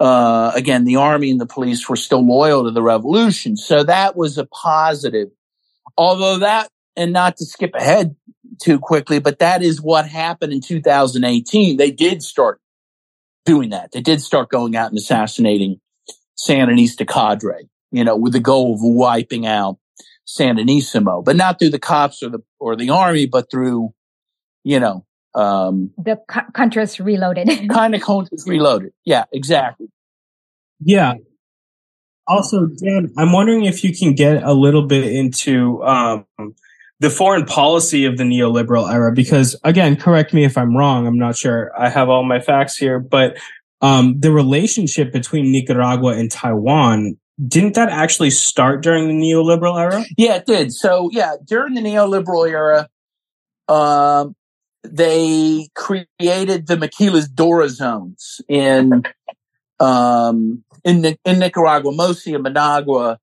uh, again, the army and the police were still loyal to the revolution. So that was a positive. Although that, and not to skip ahead too quickly, but that is what happened in 2018. They did start doing that. They did start going out and assassinating Sandinista cadre, you know, with the goal of wiping out Sandinismo, but not through the cops or the, or the army, but through, you know, um, the Contras reloaded. kind of Contras reloaded. Yeah, exactly. Yeah. Also, Dan, I'm wondering if you can get a little bit into um, the foreign policy of the neoliberal era, because again, correct me if I'm wrong. I'm not sure. I have all my facts here, but um, the relationship between Nicaragua and Taiwan didn't that actually start during the neoliberal era? Yeah, it did. So yeah, during the neoliberal era, um, they created the Maquiladora zones in um, in in Nicaragua, mostly in Managua,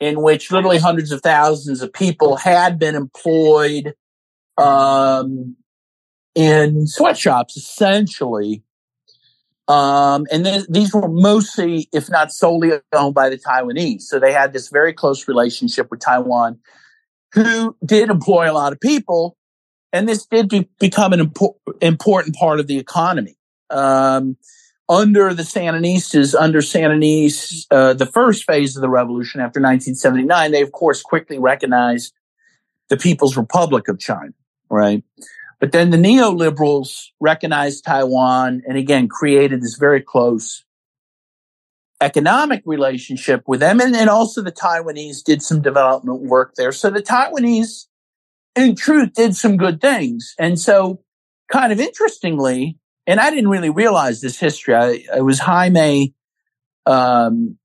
in which literally hundreds of thousands of people had been employed um, in sweatshops, essentially Um, and th- these were mostly, if not solely, owned by the Taiwanese. So they had this very close relationship with Taiwan, who did employ a lot of people. And this did be- become an impo- important part of the economy. Um, under the Sandinistas, under Sandinista, uh, the first phase of the revolution after 1979, they of course quickly recognized the People's Republic of China, right? But then the neoliberals recognized Taiwan and again created this very close economic relationship with them. And then also the Taiwanese did some development work there. So the Taiwanese, in truth, did some good things. And so kind of interestingly, and I didn't really realize this history. I, was Jaime, um,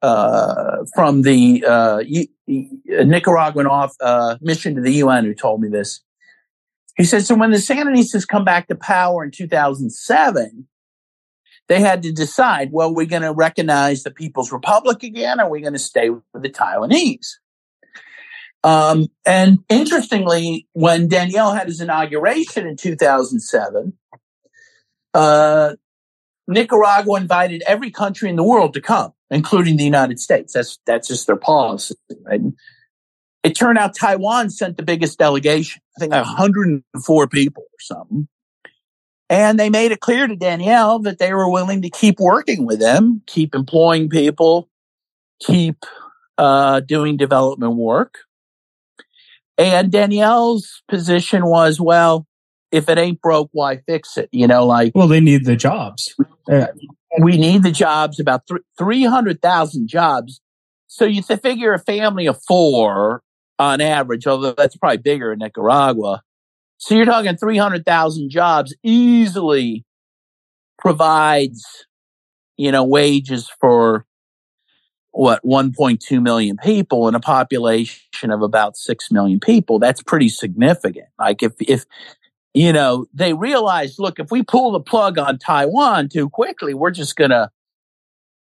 uh, from the uh, Nicaraguan off, uh, mission to the UN who told me this. He said, so when the Sandinistas come back to power in 2007, they had to decide, well, are we're going to recognize the People's Republic again, or are we going to stay with the Taiwanese? Um, and interestingly, when Daniel had his inauguration in 2007, uh, Nicaragua invited every country in the world to come, including the United States. That's that's just their policy. Right? It turned out Taiwan sent the biggest delegation. I think 104 people or something. And they made it clear to Daniel that they were willing to keep working with them, keep employing people, keep uh, doing development work. And Daniel's position was, well, if it ain't broke, why fix it? You know, like. Well, they need the jobs. Yeah. Uh, we need the jobs, about th- 300,000 jobs. So you figure a family of four on average, although that's probably bigger in Nicaragua. So you're talking 300,000 jobs easily provides, you know, wages for what 1.2 million people in a population of about 6 million people. That's pretty significant. Like if, if, you know, they realize, look, if we pull the plug on Taiwan too quickly, we're just going to,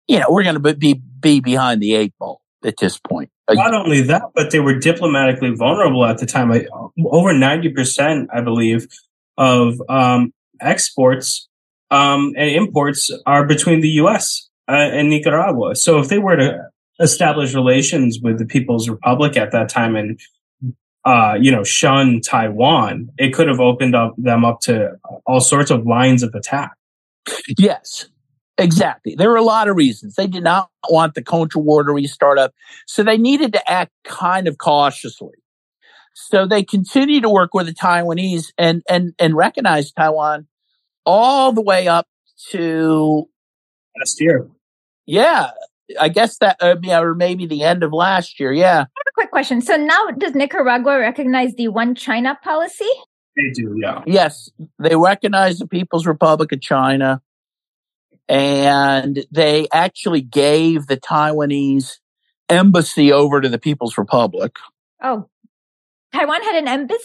you know, we're going to be, be behind the eight ball at this point. Not only that, but they were diplomatically vulnerable at the time. over 90%, I believe, of um, exports um, and imports are between the U.S. Uh, and Nicaragua. So if they were to establish relations with the People's Republic at that time and uh, you know, shun Taiwan, it could have opened up them up to all sorts of lines of attack. Yes, exactly. There were a lot of reasons. They did not want the Contra War to restart up. So they needed to act kind of cautiously. So they continued to work with the Taiwanese and, and, and recognize Taiwan all the way up to last year. Yeah. I guess that, uh, yeah, or maybe the end of last year. Yeah quick question. So now does Nicaragua recognize the one China policy? They do, yeah. Yes, they recognize the People's Republic of China and they actually gave the Taiwanese embassy over to the People's Republic. Oh, Taiwan had an embassy?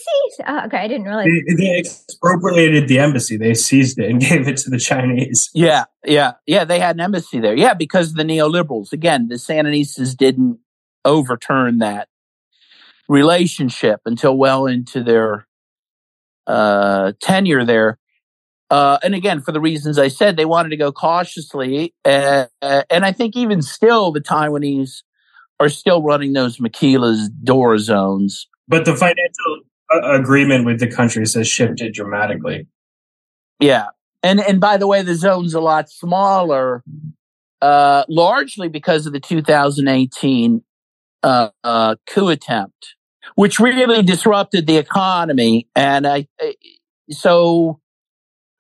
Oh, okay, I didn't realize. They, they, expropriated the embassy. They seized it and gave it to the Chinese. Yeah, yeah, yeah. They had an embassy there. Yeah, because the neoliberals. Again, the Sandinistas didn't overturn that relationship until well into their uh, tenure there. Uh, and again, for the reasons I said, they wanted to go cautiously. Uh, and I think even still, the Taiwanese are still running those maquilas door zones. But the financial uh, agreement with the countries has shifted dramatically. Yeah. And, and by the way, the zone's a lot smaller, uh, largely because of the 2018 uh, uh, coup attempt, which really disrupted the economy. And I, so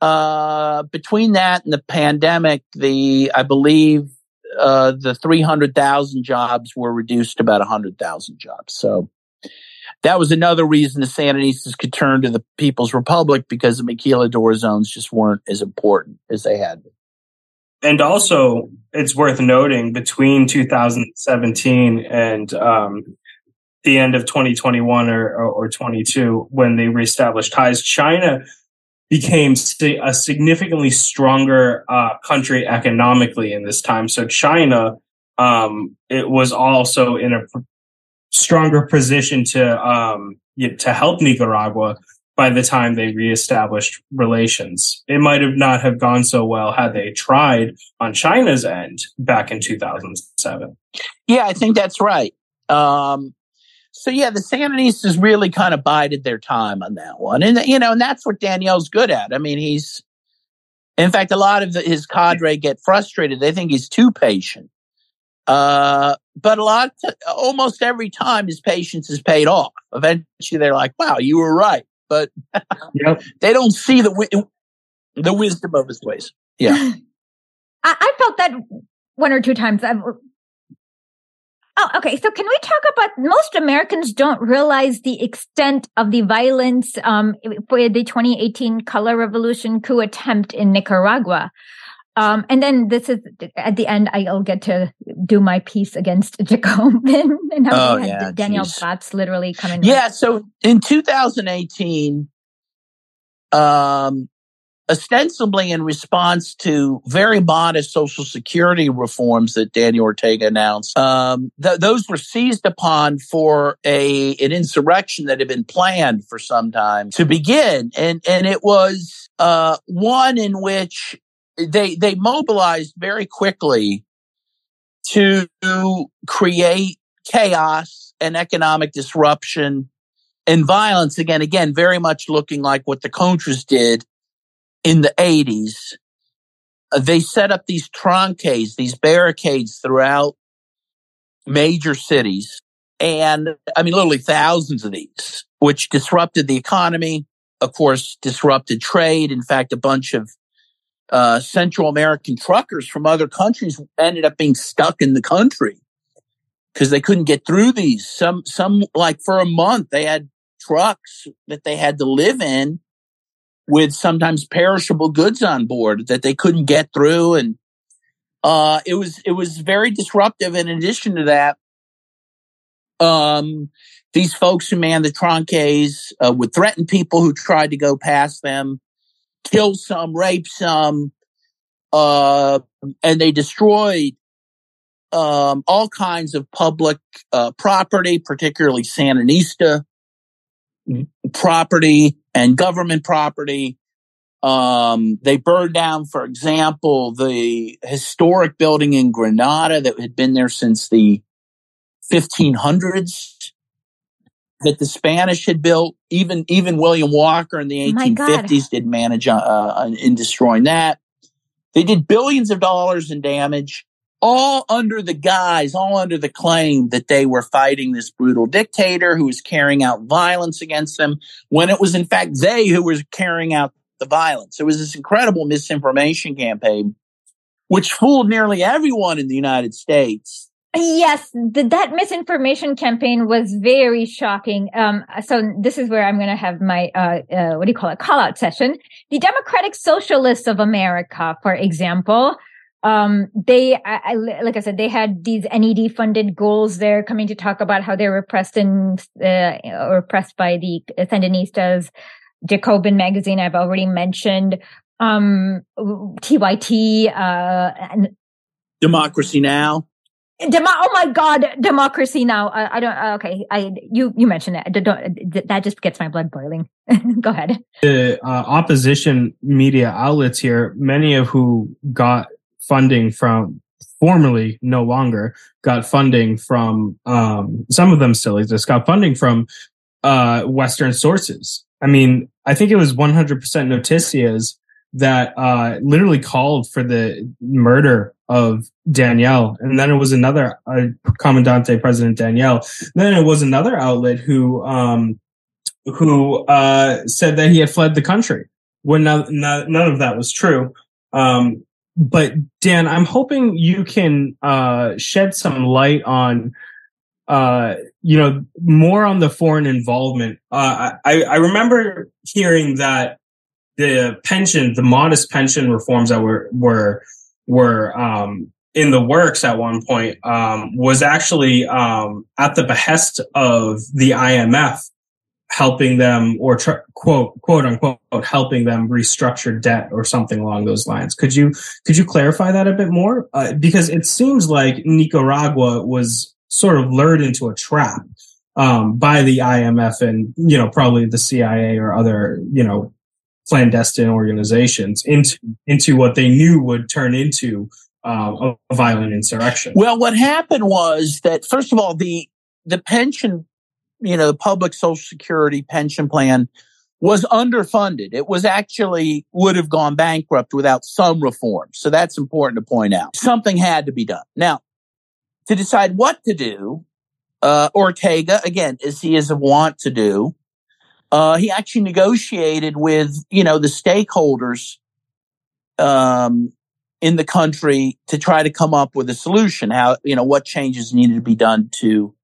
uh, between that and the pandemic, the I believe uh, the three hundred thousand jobs were reduced to about hundred thousand jobs. So that was another reason the Sandinistas could turn to the People's Republic because the maquiladora zones just weren't as important as they had been. And also it's worth noting between 2017 and um, the end of 2021 or, or, or 22 when they reestablished ties china became a significantly stronger uh, country economically in this time. So china um, it was also in a stronger position to um, to help nicaragua by the time they reestablished relations. It might have not have gone so well had they tried on China's end back in 2007. Yeah, I think that's right. Um, so yeah, the Sandinistas really kind of bided their time on that one, and you know, and that's what Daniel's good at. I mean, he's, in fact, a lot of his cadre get frustrated. They think he's too patient. Uh, but a lot, almost every time, his patience is paid off. Eventually, they're like, "Wow, you were right." But yep. they don't see the the wisdom of his ways. Yeah, I, I felt that one or two times. I've, Oh, okay. So can we talk about most Americans don't realize the extent of the violence um, for the 2018 color revolution coup attempt in Nicaragua. Um, and then this is at the end, I'll get to do my piece against Jacobin and how oh, yeah, Daniel Batz literally coming. Yeah. So in 2018, um, ostensibly in response to very modest Social Security reforms that Daniel Ortega announced. Um, th- those were seized upon for a an insurrection that had been planned for some time to begin, and and it was uh, one in which they they mobilized very quickly to create chaos and economic disruption and violence again again very much looking like what the contras did in the 80s, uh, they set up these tranques, these barricades throughout major cities. And I mean, literally thousands of these, which disrupted the economy, of course, disrupted trade. In fact, a bunch of uh, Central American truckers from other countries ended up being stuck in the country because they couldn't get through these. Some, some like for a month, they had trucks that they had to live in with sometimes perishable goods on board that they couldn't get through. And, uh, it was, it was very disruptive. In addition to that, um, these folks who manned the tranques uh, would threaten people who tried to go past them, kill some, rape some, uh, and they destroyed um, all kinds of public uh, property, particularly Sandinista property and government property. Um, they burned down, for example, the historic building in Granada that had been there since the 1500s that the Spanish had built. Even even William Walker in the 1850s did manage uh, uh, in destroying that. They did billions of dollars in damage all under the guise, all under the claim that they were fighting this brutal dictator who was carrying out violence against them when it was in fact they who was carrying out the violence. It was this incredible misinformation campaign, which fooled nearly everyone in the United States. Yes, the, that misinformation campaign was very shocking. Um, so this is where I'm going to have my, uh, uh, what do you call it? Call out session. The Democratic Socialists of America, for example, um, they, I, I, like I said, they had these NED funded goals there coming to talk about how they were oppressed and, uh, or oppressed by the Sandinistas. Jacobin magazine, I've already mentioned. Um, TYT, uh, and Democracy Now! Demo- oh my God, democracy now. I, don't. Uh, okay, I you you mentioned it. That just gets my blood boiling. Go ahead. The uh, opposition media outlets here, many of who got funding from formerly no longer got funding from um, some of them still exist got funding from uh, western sources i mean i think it was 100% noticias that uh, literally called for the murder of daniel. And then it was another uh, comandante president daniel. Then it was another outlet who um, who uh, said that he had fled the country when none, none of that was true. Um, but Dan, I'm hoping you can uh, shed some light on, uh, you know, more on the foreign involvement. Uh, I, I remember hearing that the pension, the modest pension reforms that were were were um, in the works at one point um, was actually um, at the behest of the IMF helping them or tr- quote quote unquote helping them restructure debt or something along those lines. Could you could you clarify that a bit more? Uh, because it seems like nicaragua was sort of lured into a trap um, by the IMF and you know probably the CIA or other you know clandestine organizations into into what they knew would turn into uh, a violent insurrection. Well, what happened was that first of all, the the pension, you know, the public Social Security pension plan was underfunded. It was actually would have gone bankrupt without some reforms. So that's important to point out. Something had to be done. Now, to decide what to do, uh, Ortega, again, as he is want to do, uh, he actually negotiated with, you know, the stakeholders, um, in the country to try to come up with a solution. How, you know, what changes needed to be done to,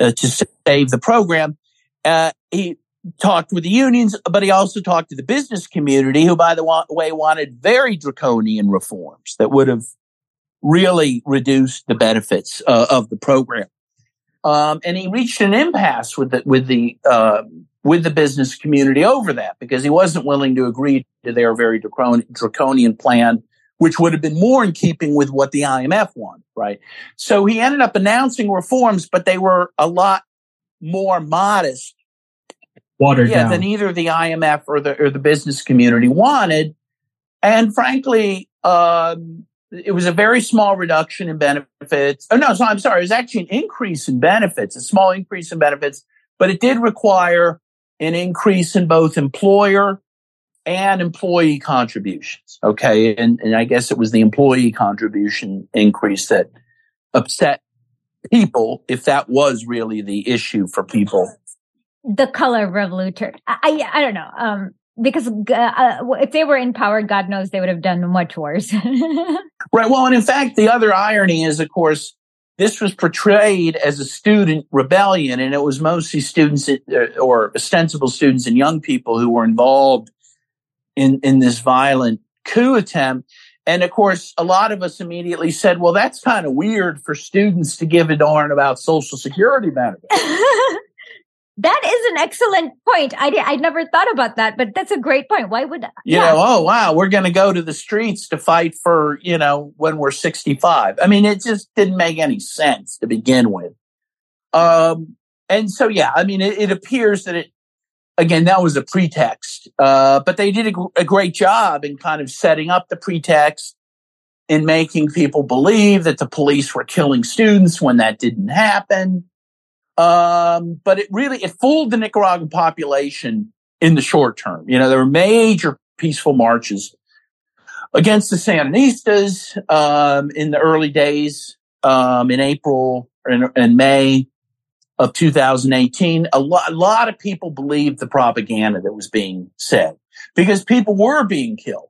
uh, to save the program. Uh, he talked with the unions, but he also talked to the business community, who, by the way, wanted very draconian reforms that would have really reduced the benefits uh, of the program. Um, and he reached an impasse with the with the uh, with the business community over that because he wasn't willing to agree to their very draconian plan, which would have been more in keeping with what the IMF wanted, right? So he ended up announcing reforms, but they were a lot more modest, watered yeah, down. than either the IMF or the or the business community wanted. And frankly, um, it was a very small reduction in benefits. Oh, no, so I'm sorry. It was actually an increase in benefits, a small increase in benefits, but it did require an increase in both employer and employee contributions. Okay. And, and I guess it was the employee contribution increase that upset people if that was really the issue for people. The color revolution. I, I, I don't know. Um, because uh, uh if they were in power, God knows they would have done much worse. right. Well, and in fact, the other irony is, of course, this was portrayed as a student rebellion, and it was mostly students uh, or ostensible students and young people who were involved in in this violent coup attempt. And of course, a lot of us immediately said, "Well, that's kind of weird for students to give a darn about Social Security benefits." That is an excellent point. I I never thought about that, but that's a great point. Why would you yeah. know? Oh wow, we're going to go to the streets to fight for you know when we're sixty five. I mean, it just didn't make any sense to begin with. Um, and so yeah, I mean, it, it appears that it again that was a pretext, uh, but they did a, a great job in kind of setting up the pretext in making people believe that the police were killing students when that didn't happen. Um, but it really, it fooled the Nicaraguan population in the short term. You know, there were major peaceful marches against the Sandinistas, um, in the early days, um, in April and, and May of 2018. A lot, a lot of people believed the propaganda that was being said because people were being killed.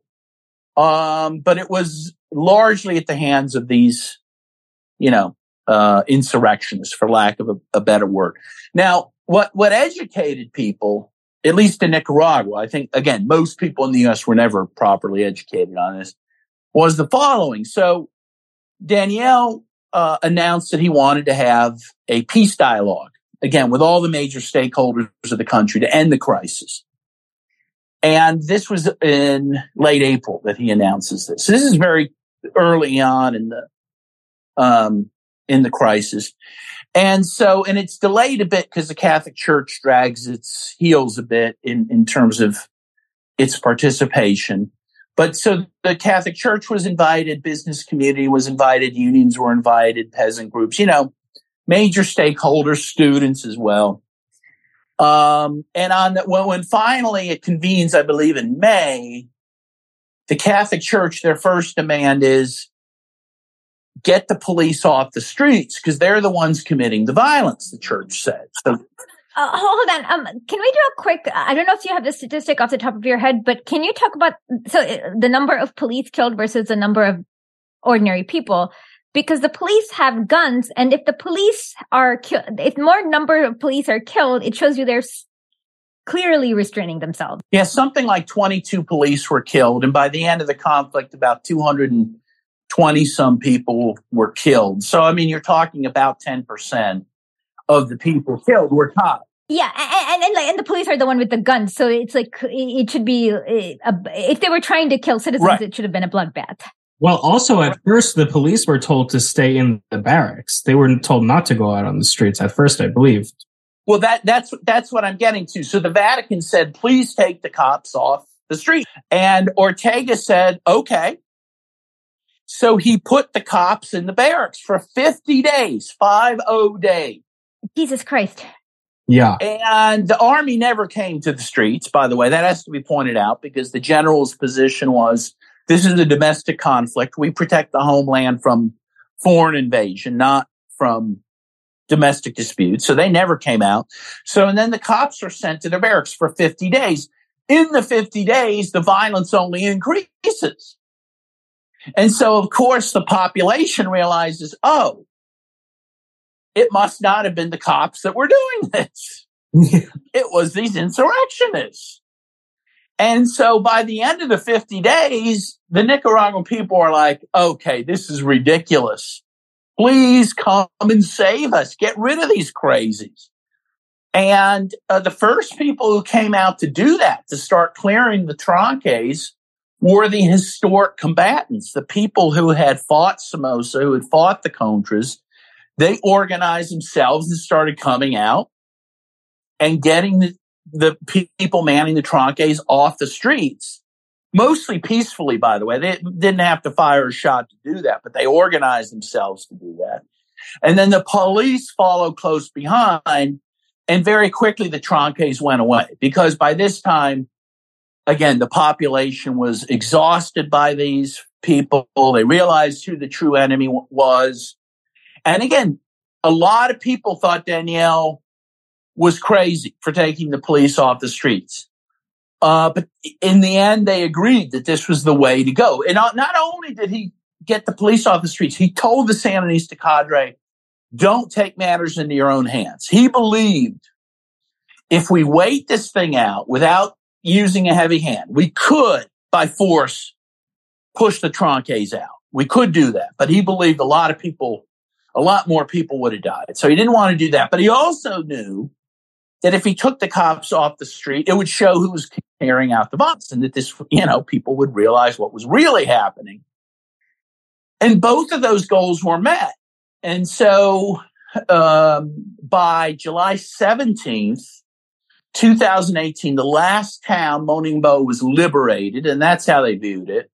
Um, but it was largely at the hands of these, you know, uh, insurrectionists, for lack of a, a better word. Now, what what educated people, at least in Nicaragua, I think again, most people in the U.S. were never properly educated on this, was the following. So Daniel uh, announced that he wanted to have a peace dialogue again with all the major stakeholders of the country to end the crisis. And this was in late April that he announces this. So this is very early on in the um, in the crisis. And so, and it's delayed a bit because the Catholic Church drags its heels a bit in, in terms of its participation. But so the Catholic Church was invited, business community was invited, unions were invited, peasant groups, you know, major stakeholders, students as well. Um, and on the, when, when finally it convenes, I believe in May, the Catholic Church, their first demand is get the police off the streets because they're the ones committing the violence, the church said. So, uh, hold on. Um, can we do a quick? I don't know if you have the statistic off the top of your head, but can you talk about so uh, the number of police killed versus the number of ordinary people? Because the police have guns, and if the police are killed, if more number of police are killed, it shows you they're clearly restraining themselves. Yeah, something like 22 police were killed, and by the end of the conflict, about 200 and 20 some people were killed. So, I mean, you're talking about 10% of the people killed were cops. Yeah, and, and, and, and, the police are the one with the guns, so it's like it should be uh, a, if they were trying to kill citizens, right. it should have been a bloodbath. Well, also at first the police were told to stay in the barracks. They were told not to go out on the streets at first, I believe. Well, that that's that's what I'm getting to. So the Vatican said, please take the cops off the street. And Ortega said, okay. So he put the cops in the barracks for 50 days, 50 days. Jesus Christ. Yeah. And the army never came to the streets, by the way. That has to be pointed out because the general's position was this is a domestic conflict. We protect the homeland from foreign invasion, not from domestic disputes. So they never came out. So, and then the cops are sent to their barracks for 50 days. In the 50 days, the violence only increases. And so, of course, the population realizes, oh, it must not have been the cops that were doing this. it was these insurrectionists. And so by the end of the 50 days, the Nicaraguan people are like, okay, this is ridiculous. Please come and save us. Get rid of these crazies. And uh, the first people who came out to do that, to start clearing the tranques, were the historic combatants, the people who had fought Somoza, who had fought the Contras. They organized themselves and started coming out and getting the, the people manning the tranques off the streets, mostly peacefully, by the way. They didn't have to fire a shot to do that, but they organized themselves to do that. And then the police followed close behind and very quickly the tranques went away because by this time, again, the population was exhausted by these people. They realized who the true enemy was. And again, a lot of people thought Daniel was crazy for taking the police off the streets. Uh, but in the end, they agreed that this was the way to go. And not only did he get the police off the streets, he told the Sandinista cadre, don't take matters into your own hands. He believed if we wait this thing out without using a heavy hand. We could, by force, push the tranques out. We could do that, but he believed a lot of people, a lot more people would have died. So he didn't want to do that. But he also knew that if he took the cops off the street, it would show who was carrying out the violence and that this, you know, people would realize what was really happening. And both of those goals were met. And so um, by July 17th, 2018, the last town, Monimbó, was liberated, and that's how they viewed it,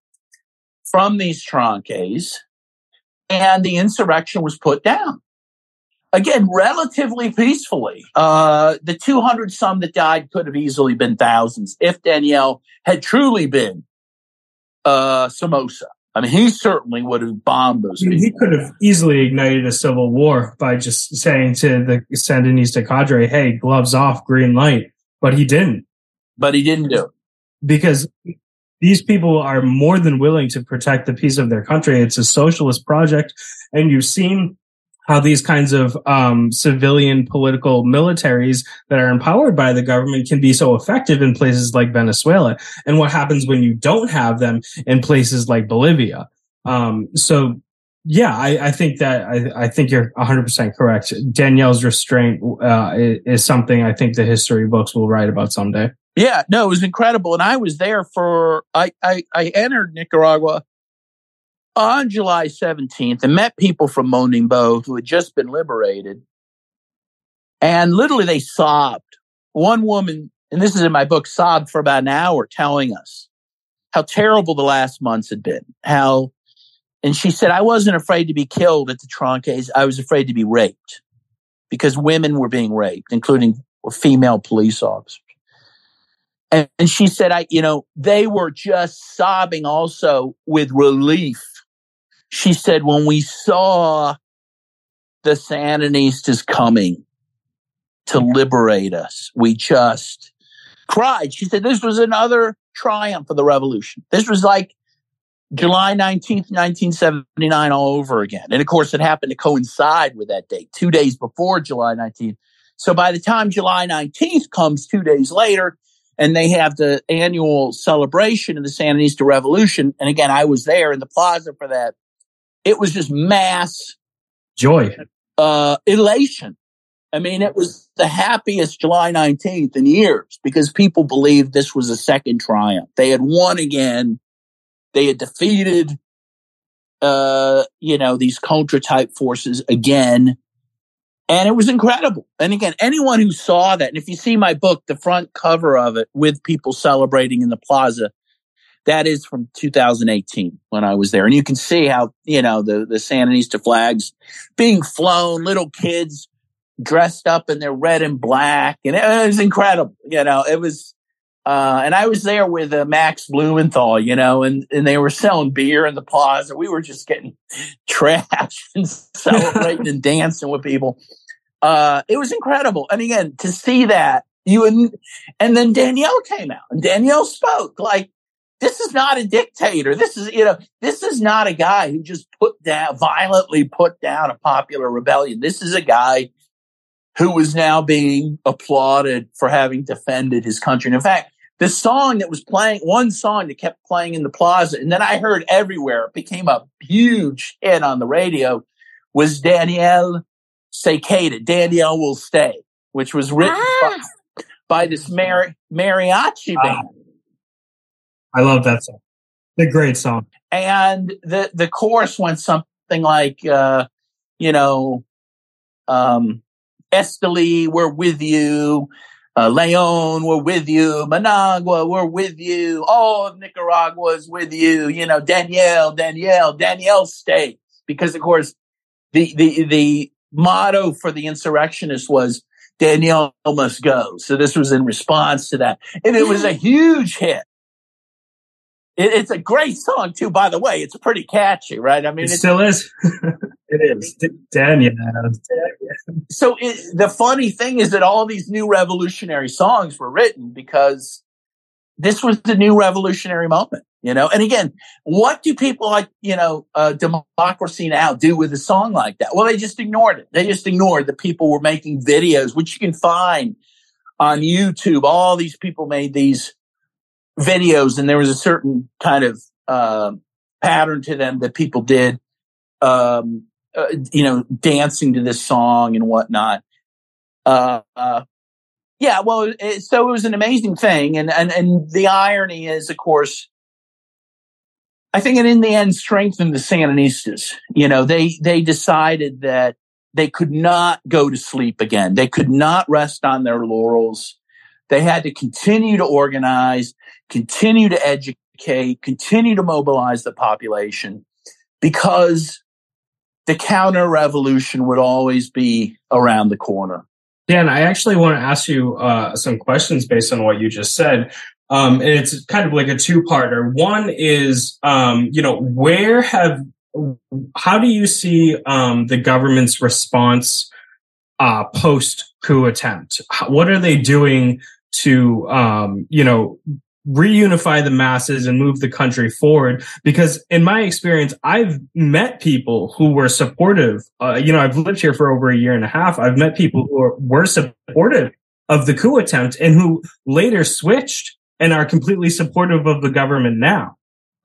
from these tranques, and the insurrection was put down. Again, relatively peacefully. Uh, the 200 some that died could have easily been thousands if Daniel had truly been uh, Somoza. I mean, he certainly would have bombed those. I mean, he could have easily ignited a civil war by just saying to the Sandinista cadre, "Hey, gloves off, green light." But he didn't. But he didn't do it because these people are more than willing to protect the peace of their country. It's a socialist project, and you've seen how these kinds of um, civilian political militaries that are empowered by the government can be so effective in places like Venezuela, and what happens when you don't have them in places like Bolivia. Um, so, yeah, I, I, think that I, I, think you're 100 percent correct. Daniel's restraint uh, is, is something I think the history books will write about someday. Yeah, no, it was incredible, and I was there for I I, I entered Nicaragua on July 17th and met people from Monimbó who had just been liberated. And literally they sobbed. One woman, and this is in my book, sobbed for about an hour telling us how terrible the last months had been. How, and she said, I wasn't afraid to be killed at the Tranques. I was afraid to be raped because women were being raped, including female police officers. And she said, I, you know, they were just sobbing also with relief she said, when we saw the Sandinistas coming to liberate us, we just cried. She said, this was another triumph of the revolution. This was like July 19th, 1979 all over again. And of course, it happened to coincide with that date, two days before July 19th. So by the time July 19th comes two days later, and they have the annual celebration of the Sandinista Revolution. And again, I was there in the plaza for that it was just mass joy, uh, elation. I mean, it was the happiest July 19th in years because people believed this was a second triumph. They had won again. They had defeated, uh, you know, these Contra type forces again. And it was incredible. And again, anyone who saw that, and if you see my book, the front cover of it with people celebrating in the plaza, that is from 2018 when I was there. And you can see how, you know, the, the Sandinista flags being flown, little kids dressed up in their red and black. And it was incredible. You know, it was, uh, and I was there with uh, Max Blumenthal, you know, and, and they were selling beer in the plaza. We were just getting trashed and celebrating and dancing with people. Uh, it was incredible. And again, to see that you and, and then Daniel came out and Daniel spoke like, this is not a dictator. This is, you know, this is not a guy who just put down, violently put down a popular rebellion. This is a guy who was now being applauded for having defended his country. And in fact, the song that was playing, one song that kept playing in the plaza, and then I heard everywhere, it became a huge hit on the radio, was Danielle Cicada, Daniel Will Stay, which was written ah. by, by, this mar- mariachi ah. I love that song. The great song. And the, the chorus went something like, uh, you know, um, Esteli, we're with you. Uh, Leon, we're with you. Managua, we're with you. All of Nicaragua is with you. You know, Daniel, Daniel, Daniel stays. Because of course, the, the, the motto for the insurrectionists was Daniel must go. So this was in response to that. And it was a huge hit. It, it's a great song too, by the way. It's pretty catchy, right? I mean, it still is. it is. Daniel. So it, the funny thing is that all these new revolutionary songs were written because this was the new revolutionary moment, you know? And again, what do people like, you know, uh, democracy now do with a song like that? Well, they just ignored it. They just ignored that people were making videos, which you can find on YouTube. All these people made these videos and there was a certain kind of, uh, pattern to them that people did. Um, uh, you know, dancing to this song and whatnot. Uh, yeah, well, it, so it was an amazing thing. And, and, and the irony is, of course, I think it in the end strengthened the Sandinistas. You know, they, they decided that they could not go to sleep again. They could not rest on their laurels. They had to continue to organize, continue to educate, continue to mobilize the population because the counter revolution would always be around the corner. Dan, I actually want to ask you uh, some questions based on what you just said. Um, and it's kind of like a two parter. One is, um, you know, where have, how do you see um, the government's response uh, post coup attempt? What are they doing to, um, you know, reunify the masses and move the country forward. Because in my experience i've met people who were supportive uh, you know i've lived here for over a year and a half. I've met people who were, were supportive of the coup attempt and who later switched and are completely supportive of the government now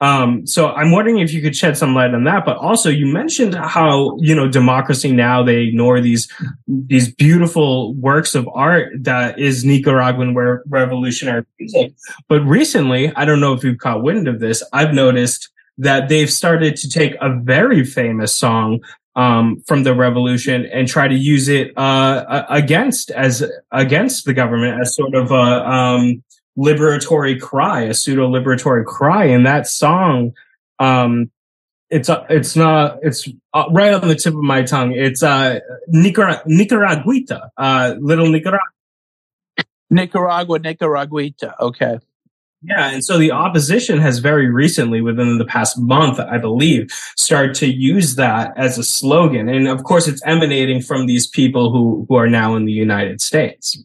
um, so I'm wondering if you could shed some light on that. But also, you mentioned how you know democracy now they ignore these these beautiful works of art that is Nicaraguan revolutionary music. But recently, I don't know if you've caught wind of this. I've noticed that they've started to take a very famous song um, from the revolution and try to use it uh, against as against the government as sort of a um, liberatory cry, a pseudo liberatory cry. And that song, um, it's uh, it's not it's uh, right on the tip of my tongue. It's uh Nicar- Nicaraguita, uh little Nicaragua. Nicaragua, Nicaraguita. Okay. Yeah, and so the opposition has very recently, within the past month, I believe, started to use that as a slogan. And of course, it's emanating from these people who, who are now in the United States.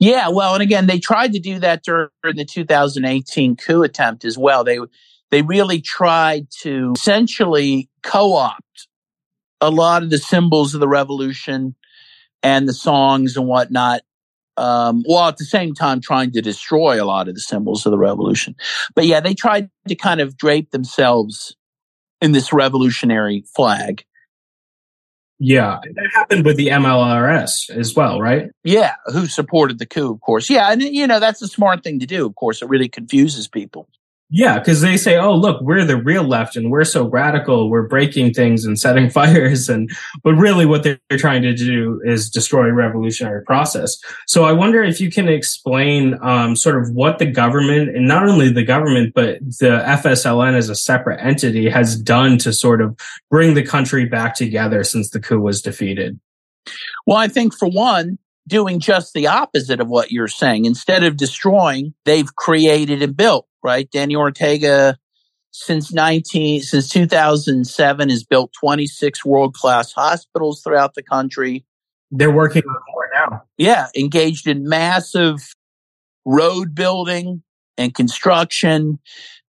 Yeah, well, and again, they tried to do that during the 2018 coup attempt as well. They they really tried to essentially co-opt a lot of the symbols of the revolution and the songs and whatnot, um, while at the same time trying to destroy a lot of the symbols of the revolution. But yeah, they tried to kind of drape themselves in this revolutionary flag. Yeah, that happened with the MLRS as well, right? Yeah, who supported the coup, of course. Yeah, and you know that's a smart thing to do. Of course, it really confuses people. Yeah, because they say, "Oh, look, we're the real left, and we're so radical. We're breaking things and setting fires." And but really, what they're trying to do is destroy revolutionary process. So I wonder if you can explain um, sort of what the government, and not only the government, but the FSLN as a separate entity, has done to sort of bring the country back together since the coup was defeated. Well, I think for one, doing just the opposite of what you're saying. Instead of destroying, they've created and built right? Daniel Ortega, since 19, since 2007, has built 26 world class hospitals throughout the country. They're working on more now. Yeah, engaged in massive road building and construction.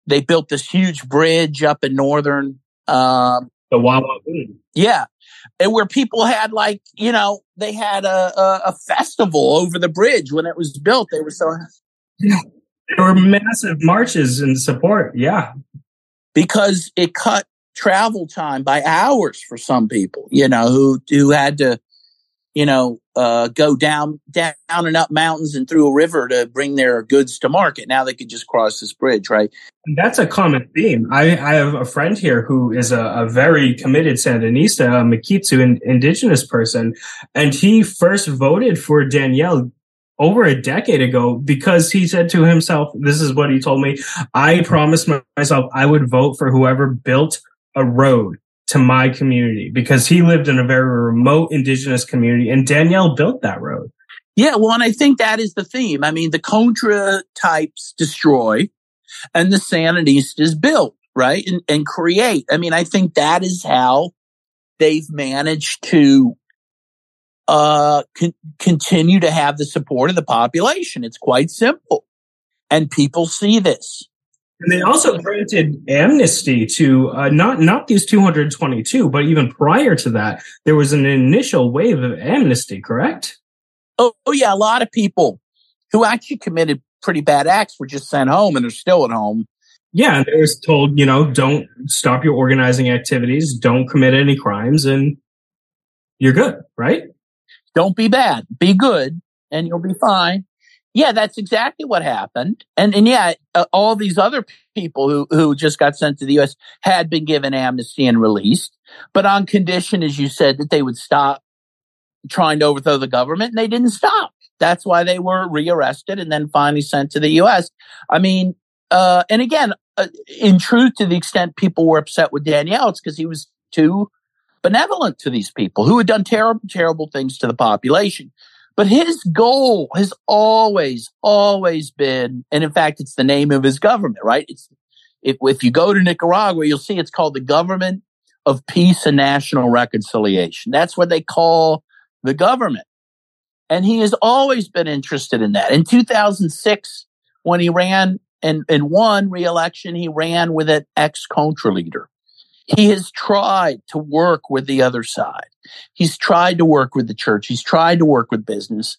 They built this huge bridge up in northern. Um, the Wawa. Yeah. And where people had like, you know, they had a, a, a festival over the bridge when it was built. They were so. Yeah. There were massive marches in support. Yeah. Because it cut travel time by hours for some people, you know, who, who had to, you know, uh, go down, down and up mountains and through a river to bring their goods to market. Now they could just cross this bridge, right? That's a common theme. I, I have a friend here who is a, a very committed Sandinista, a Miskito in, indigenous person, and he first voted for Daniel over a decade ago because he said to himself, this is what he told me. I promised myself I would vote for whoever built a road to my community because he lived in a very remote indigenous community and Daniel built that road. Yeah, well, and I think that is the theme. I mean, the Contra types destroy and the Sandinistas build, right? And, and create. I mean, I think that is how they've managed to uh, con- continue to have the support of the population. It's quite simple. And people see this. And they also granted amnesty to uh, not not these 222, but even prior to that, there was an initial wave of amnesty. Correct? Oh, oh yeah, a lot of people who actually committed pretty bad acts were just sent home, and they're still at home. Yeah, they were told, you know, don't stop your organizing activities, don't commit any crimes, and you're good, right? Don't be bad. Be good and you'll be fine. Yeah, that's exactly what happened. And, and yeah, uh, all these other people who, who just got sent to the U.S. had been given amnesty and released, but on condition, as you said, that they would stop trying to overthrow the government and they didn't stop. That's why they were rearrested and then finally sent to the U.S. I mean, uh, and again, uh, in truth, to the extent people were upset with Daniel, it's because he was too benevolent to these people who had done terrible, terrible things to the population. But his goal has always, always been, and in fact, it's the name of his government, right? It's, if, if you go to Nicaragua, you'll see it's called the Government of Peace and National Reconciliation. That's what they call the government. And he has always been interested in that. In 2006, when he ran and, and won re-election, he ran with an ex-Contra leader. He has tried to work with the other side. He's tried to work with the church. He's tried to work with business.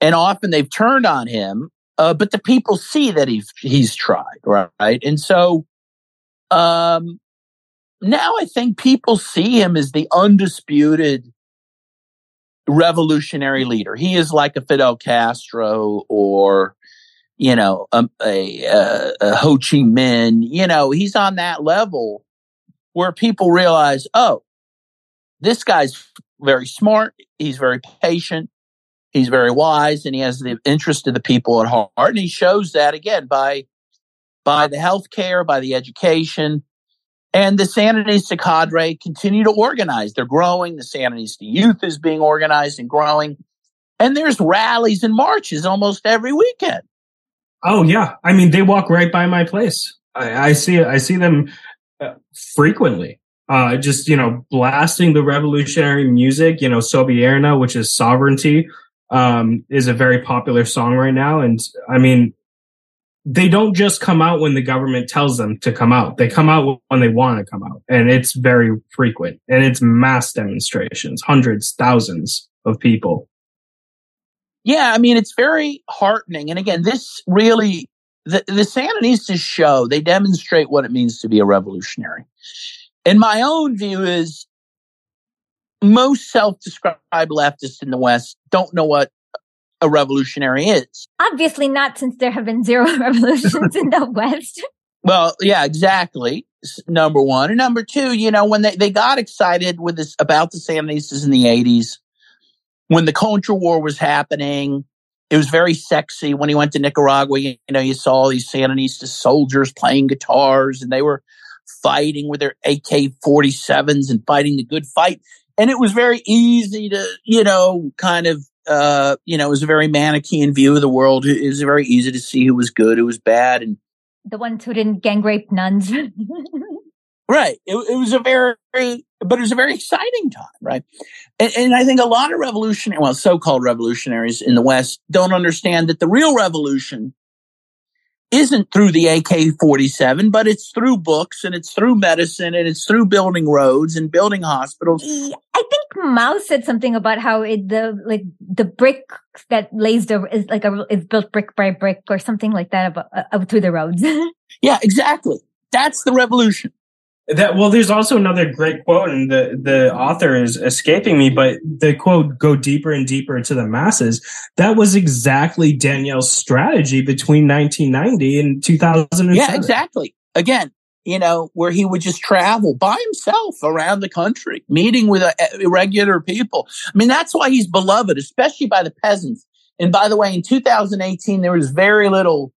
And often they've turned on him, uh, but the people see that he's, he's tried, right? And so, um, now I think people see him as the undisputed revolutionary leader. He is like a Fidel Castro or, you know, a, a, a, Ho Chi Minh. You know, he's on that level where people realize, oh, this guy's very smart. He's very patient. He's very wise and he has the interest of the people at heart. And he shows that again by, by the health care, by the education. And the Sandinista cadre continue to organize. They're growing. The Sandinista youth is being organized and growing. And there's rallies and marches almost every weekend. Oh yeah. I mean, they walk right by my place. I, I see, I see them frequently. Uh, just, you know, blasting the revolutionary music, you know, Sobierna, which is sovereignty, um, is a very popular song right now. And I mean, they don't just come out when the government tells them to come out. They come out when they want to come out. And it's very frequent and it's mass demonstrations, hundreds, thousands of people. Yeah. I mean, it's very heartening. And again, this really the, the Sandinistas show, they demonstrate what it means to be a revolutionary. And my own view is most self-described leftists in the West don't know what a revolutionary is. Obviously not since there have been zero revolutions in the West. Well, yeah, exactly. Number one. And number two, you know, when they, they got excited with this about the Sandinistas in the 80s, when the Contra War was happening, it was very sexy. When he went to Nicaragua, you, know, you saw all these Sandinista soldiers playing guitars and they were fighting with their AK 47s and fighting the good fight. And it was very easy to, you know, kind of, uh, you know, it was a very Manichaean view of the world. It was very easy to see who was good, who was bad. And the ones who didn't gang rape nuns. right. It, it, was a very, but it was a very exciting time, right? And, and I think a lot of revolutionary, well, so-called revolutionaries in the West don't understand that the real revolution isn't through the AK 47, but it's through books and it's through medicine and it's through building roads and building hospitals. I think Mao said something about how it, the, like, the brick that lays the, is like a, is built brick by brick or something like that about, uh, through the roads. yeah, exactly. That's the revolution. That well, there's also another great quote, and the the author is escaping me, but the quote "go deeper and deeper to the masses." That was exactly Daniel's strategy between 1990 and 2007. Yeah, exactly. Again, you know, where he would just travel by himself around the country, meeting with uh, irregular people. I mean, that's why he's beloved, especially by the peasants. And by the way, in 2018, there was very little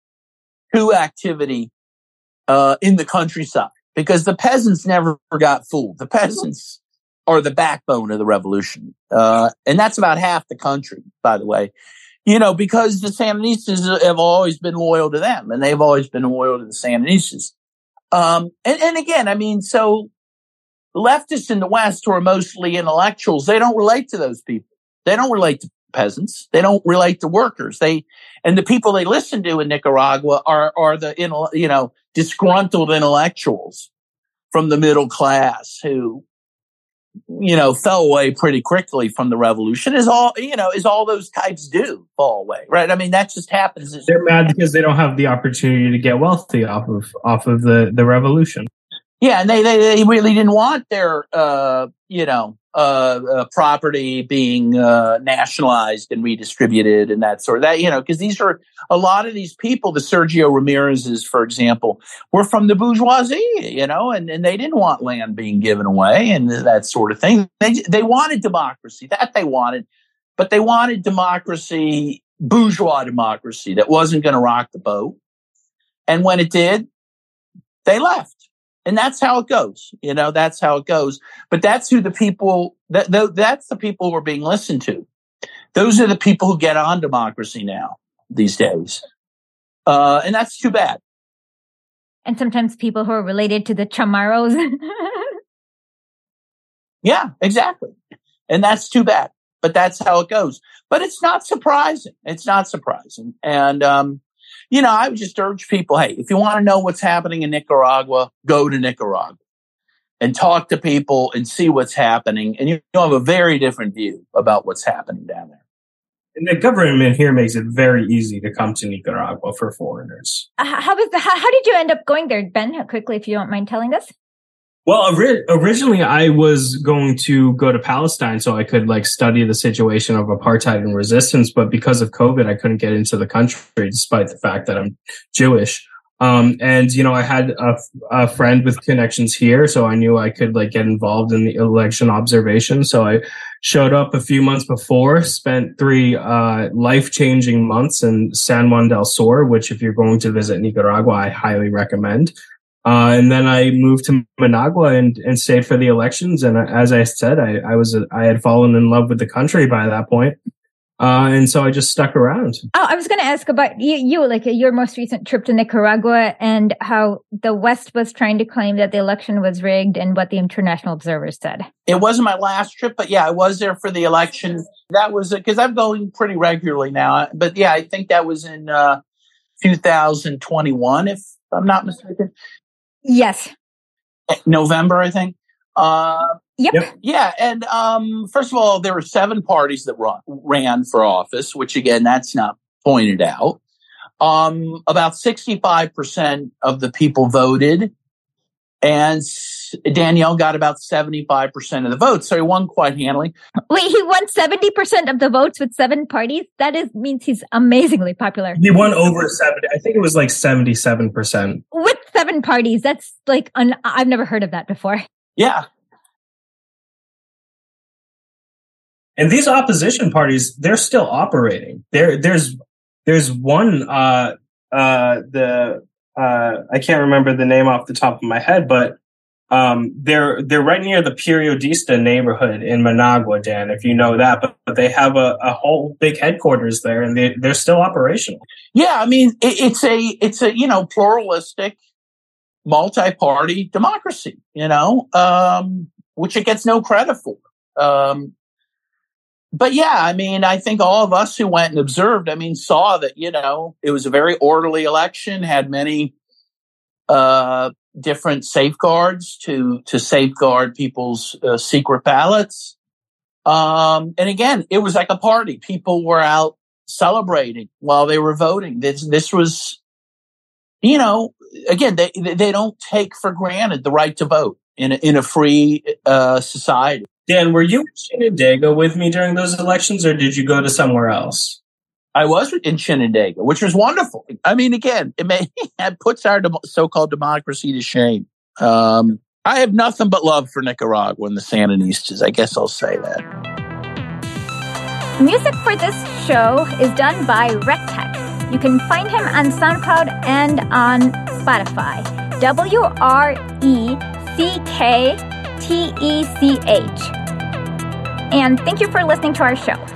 coup activity uh, in the countryside because the peasants never got fooled. The peasants are the backbone of the revolution. Uh, and that's about half the country, by the way. You know, because the Sandinistas have always been loyal to them and they've always been loyal to the Sandinistas. Um, and, and again, I mean, so leftists in the West who are mostly intellectuals, they don't relate to those people. They don't relate to peasants. They don't relate to workers. They, and the people they listen to in Nicaragua are, are the, you know, disgruntled intellectuals from the middle class who, you know, fell away pretty quickly from the revolution is all, you know, is all those types do fall away, right? I mean, that just happens. They're mad because they don't have the opportunity to get wealthy off of, off of the, the revolution. Yeah. And they, they, they really didn't want their, uh, you know, uh, uh, property being uh, nationalized and redistributed and that sort of that, you know, because these are a lot of these people, the Sergio Ramirez's, for example, were from the bourgeoisie, you know, and, and they didn't want land being given away and that sort of thing. They, they wanted democracy, that they wanted, but they wanted democracy, bourgeois democracy that wasn't going to rock the boat. And when it did, they left. And that's how it goes. You know, that's how it goes. But that's who the people, that, that's the people who are being listened to. Those are the people who get on democracy now these days. Uh, and that's too bad. And sometimes people who are related to the Chamorros. yeah, exactly. And that's too bad. But that's how it goes. But it's not surprising. It's not surprising. And, um, you know, I would just urge people, hey, if you want to know what's happening in Nicaragua, go to Nicaragua and talk to people and see what's happening. And you'll have a very different view about what's happening down there. And the government here makes it very easy to come to Nicaragua for foreigners. Uh, how, was the, how, how did you end up going there, Ben? Quickly, if you don't mind telling us. Well, originally I was going to go to Palestine so I could like study the situation of apartheid and resistance, but because of COVID, I couldn't get into the country despite the fact that I'm Jewish. Um, and you know, I had a, a, friend with connections here, so I knew I could like get involved in the election observation. So I showed up a few months before, spent three uh, life changing months in San Juan del Sur, which if you're going to visit Nicaragua, I highly recommend. Uh, and then I moved to Managua and, and stayed for the elections. And as I said, I, I was, I had fallen in love with the country by that point. Uh, and so I just stuck around. Oh, I was going to ask about you, you, like your most recent trip to Nicaragua and how the West was trying to claim that the election was rigged and what the international observers said. It wasn't my last trip, but yeah, I was there for the election. That was because I'm going pretty regularly now. But yeah, I think that was in, uh, 2021, if I'm not mistaken. Yes. November, I think. Uh, yep. Yeah. And um, first of all, there were seven parties that run, ran for office, which again, that's not pointed out. Um, about 65% of the people voted and Daniel got about 75% of the votes. So he won quite handily. Wait, he won 70% of the votes with seven parties? That is means he's amazingly popular. He won over 70. I think it was like 77%. With seven parties. That's like, un- I've never heard of that before. Yeah. And these opposition parties, they're still operating. There, there's, there's one, uh, uh, the, uh, I can't remember the name off the top of my head, but um, they're they're right near the Periodista neighborhood in Managua, Dan, if you know that. But, but they have a, a whole big headquarters there, and they they're still operational. Yeah, I mean it, it's a it's a you know pluralistic, multi-party democracy. You know, um, which it gets no credit for. Um, but yeah, I mean, I think all of us who went and observed, I mean, saw that you know it was a very orderly election, had many uh, different safeguards to to safeguard people's uh, secret ballots. Um, and again, it was like a party. People were out celebrating while they were voting. This this was, you know, again, they they don't take for granted the right to vote in a, in a free uh, society. Dan, were you in Chinandega with me during those elections, or did you go to somewhere else? I was in Chinandega, which was wonderful. I mean, again, it may it puts our de- so-called democracy to shame. Um, I have nothing but love for Nicaragua and the Sandinistas. I guess I'll say that. Music for this show is done by Wrecktech. You can find him on SoundCloud and on Spotify. W R E C K T E C H. And thank you for listening to our show.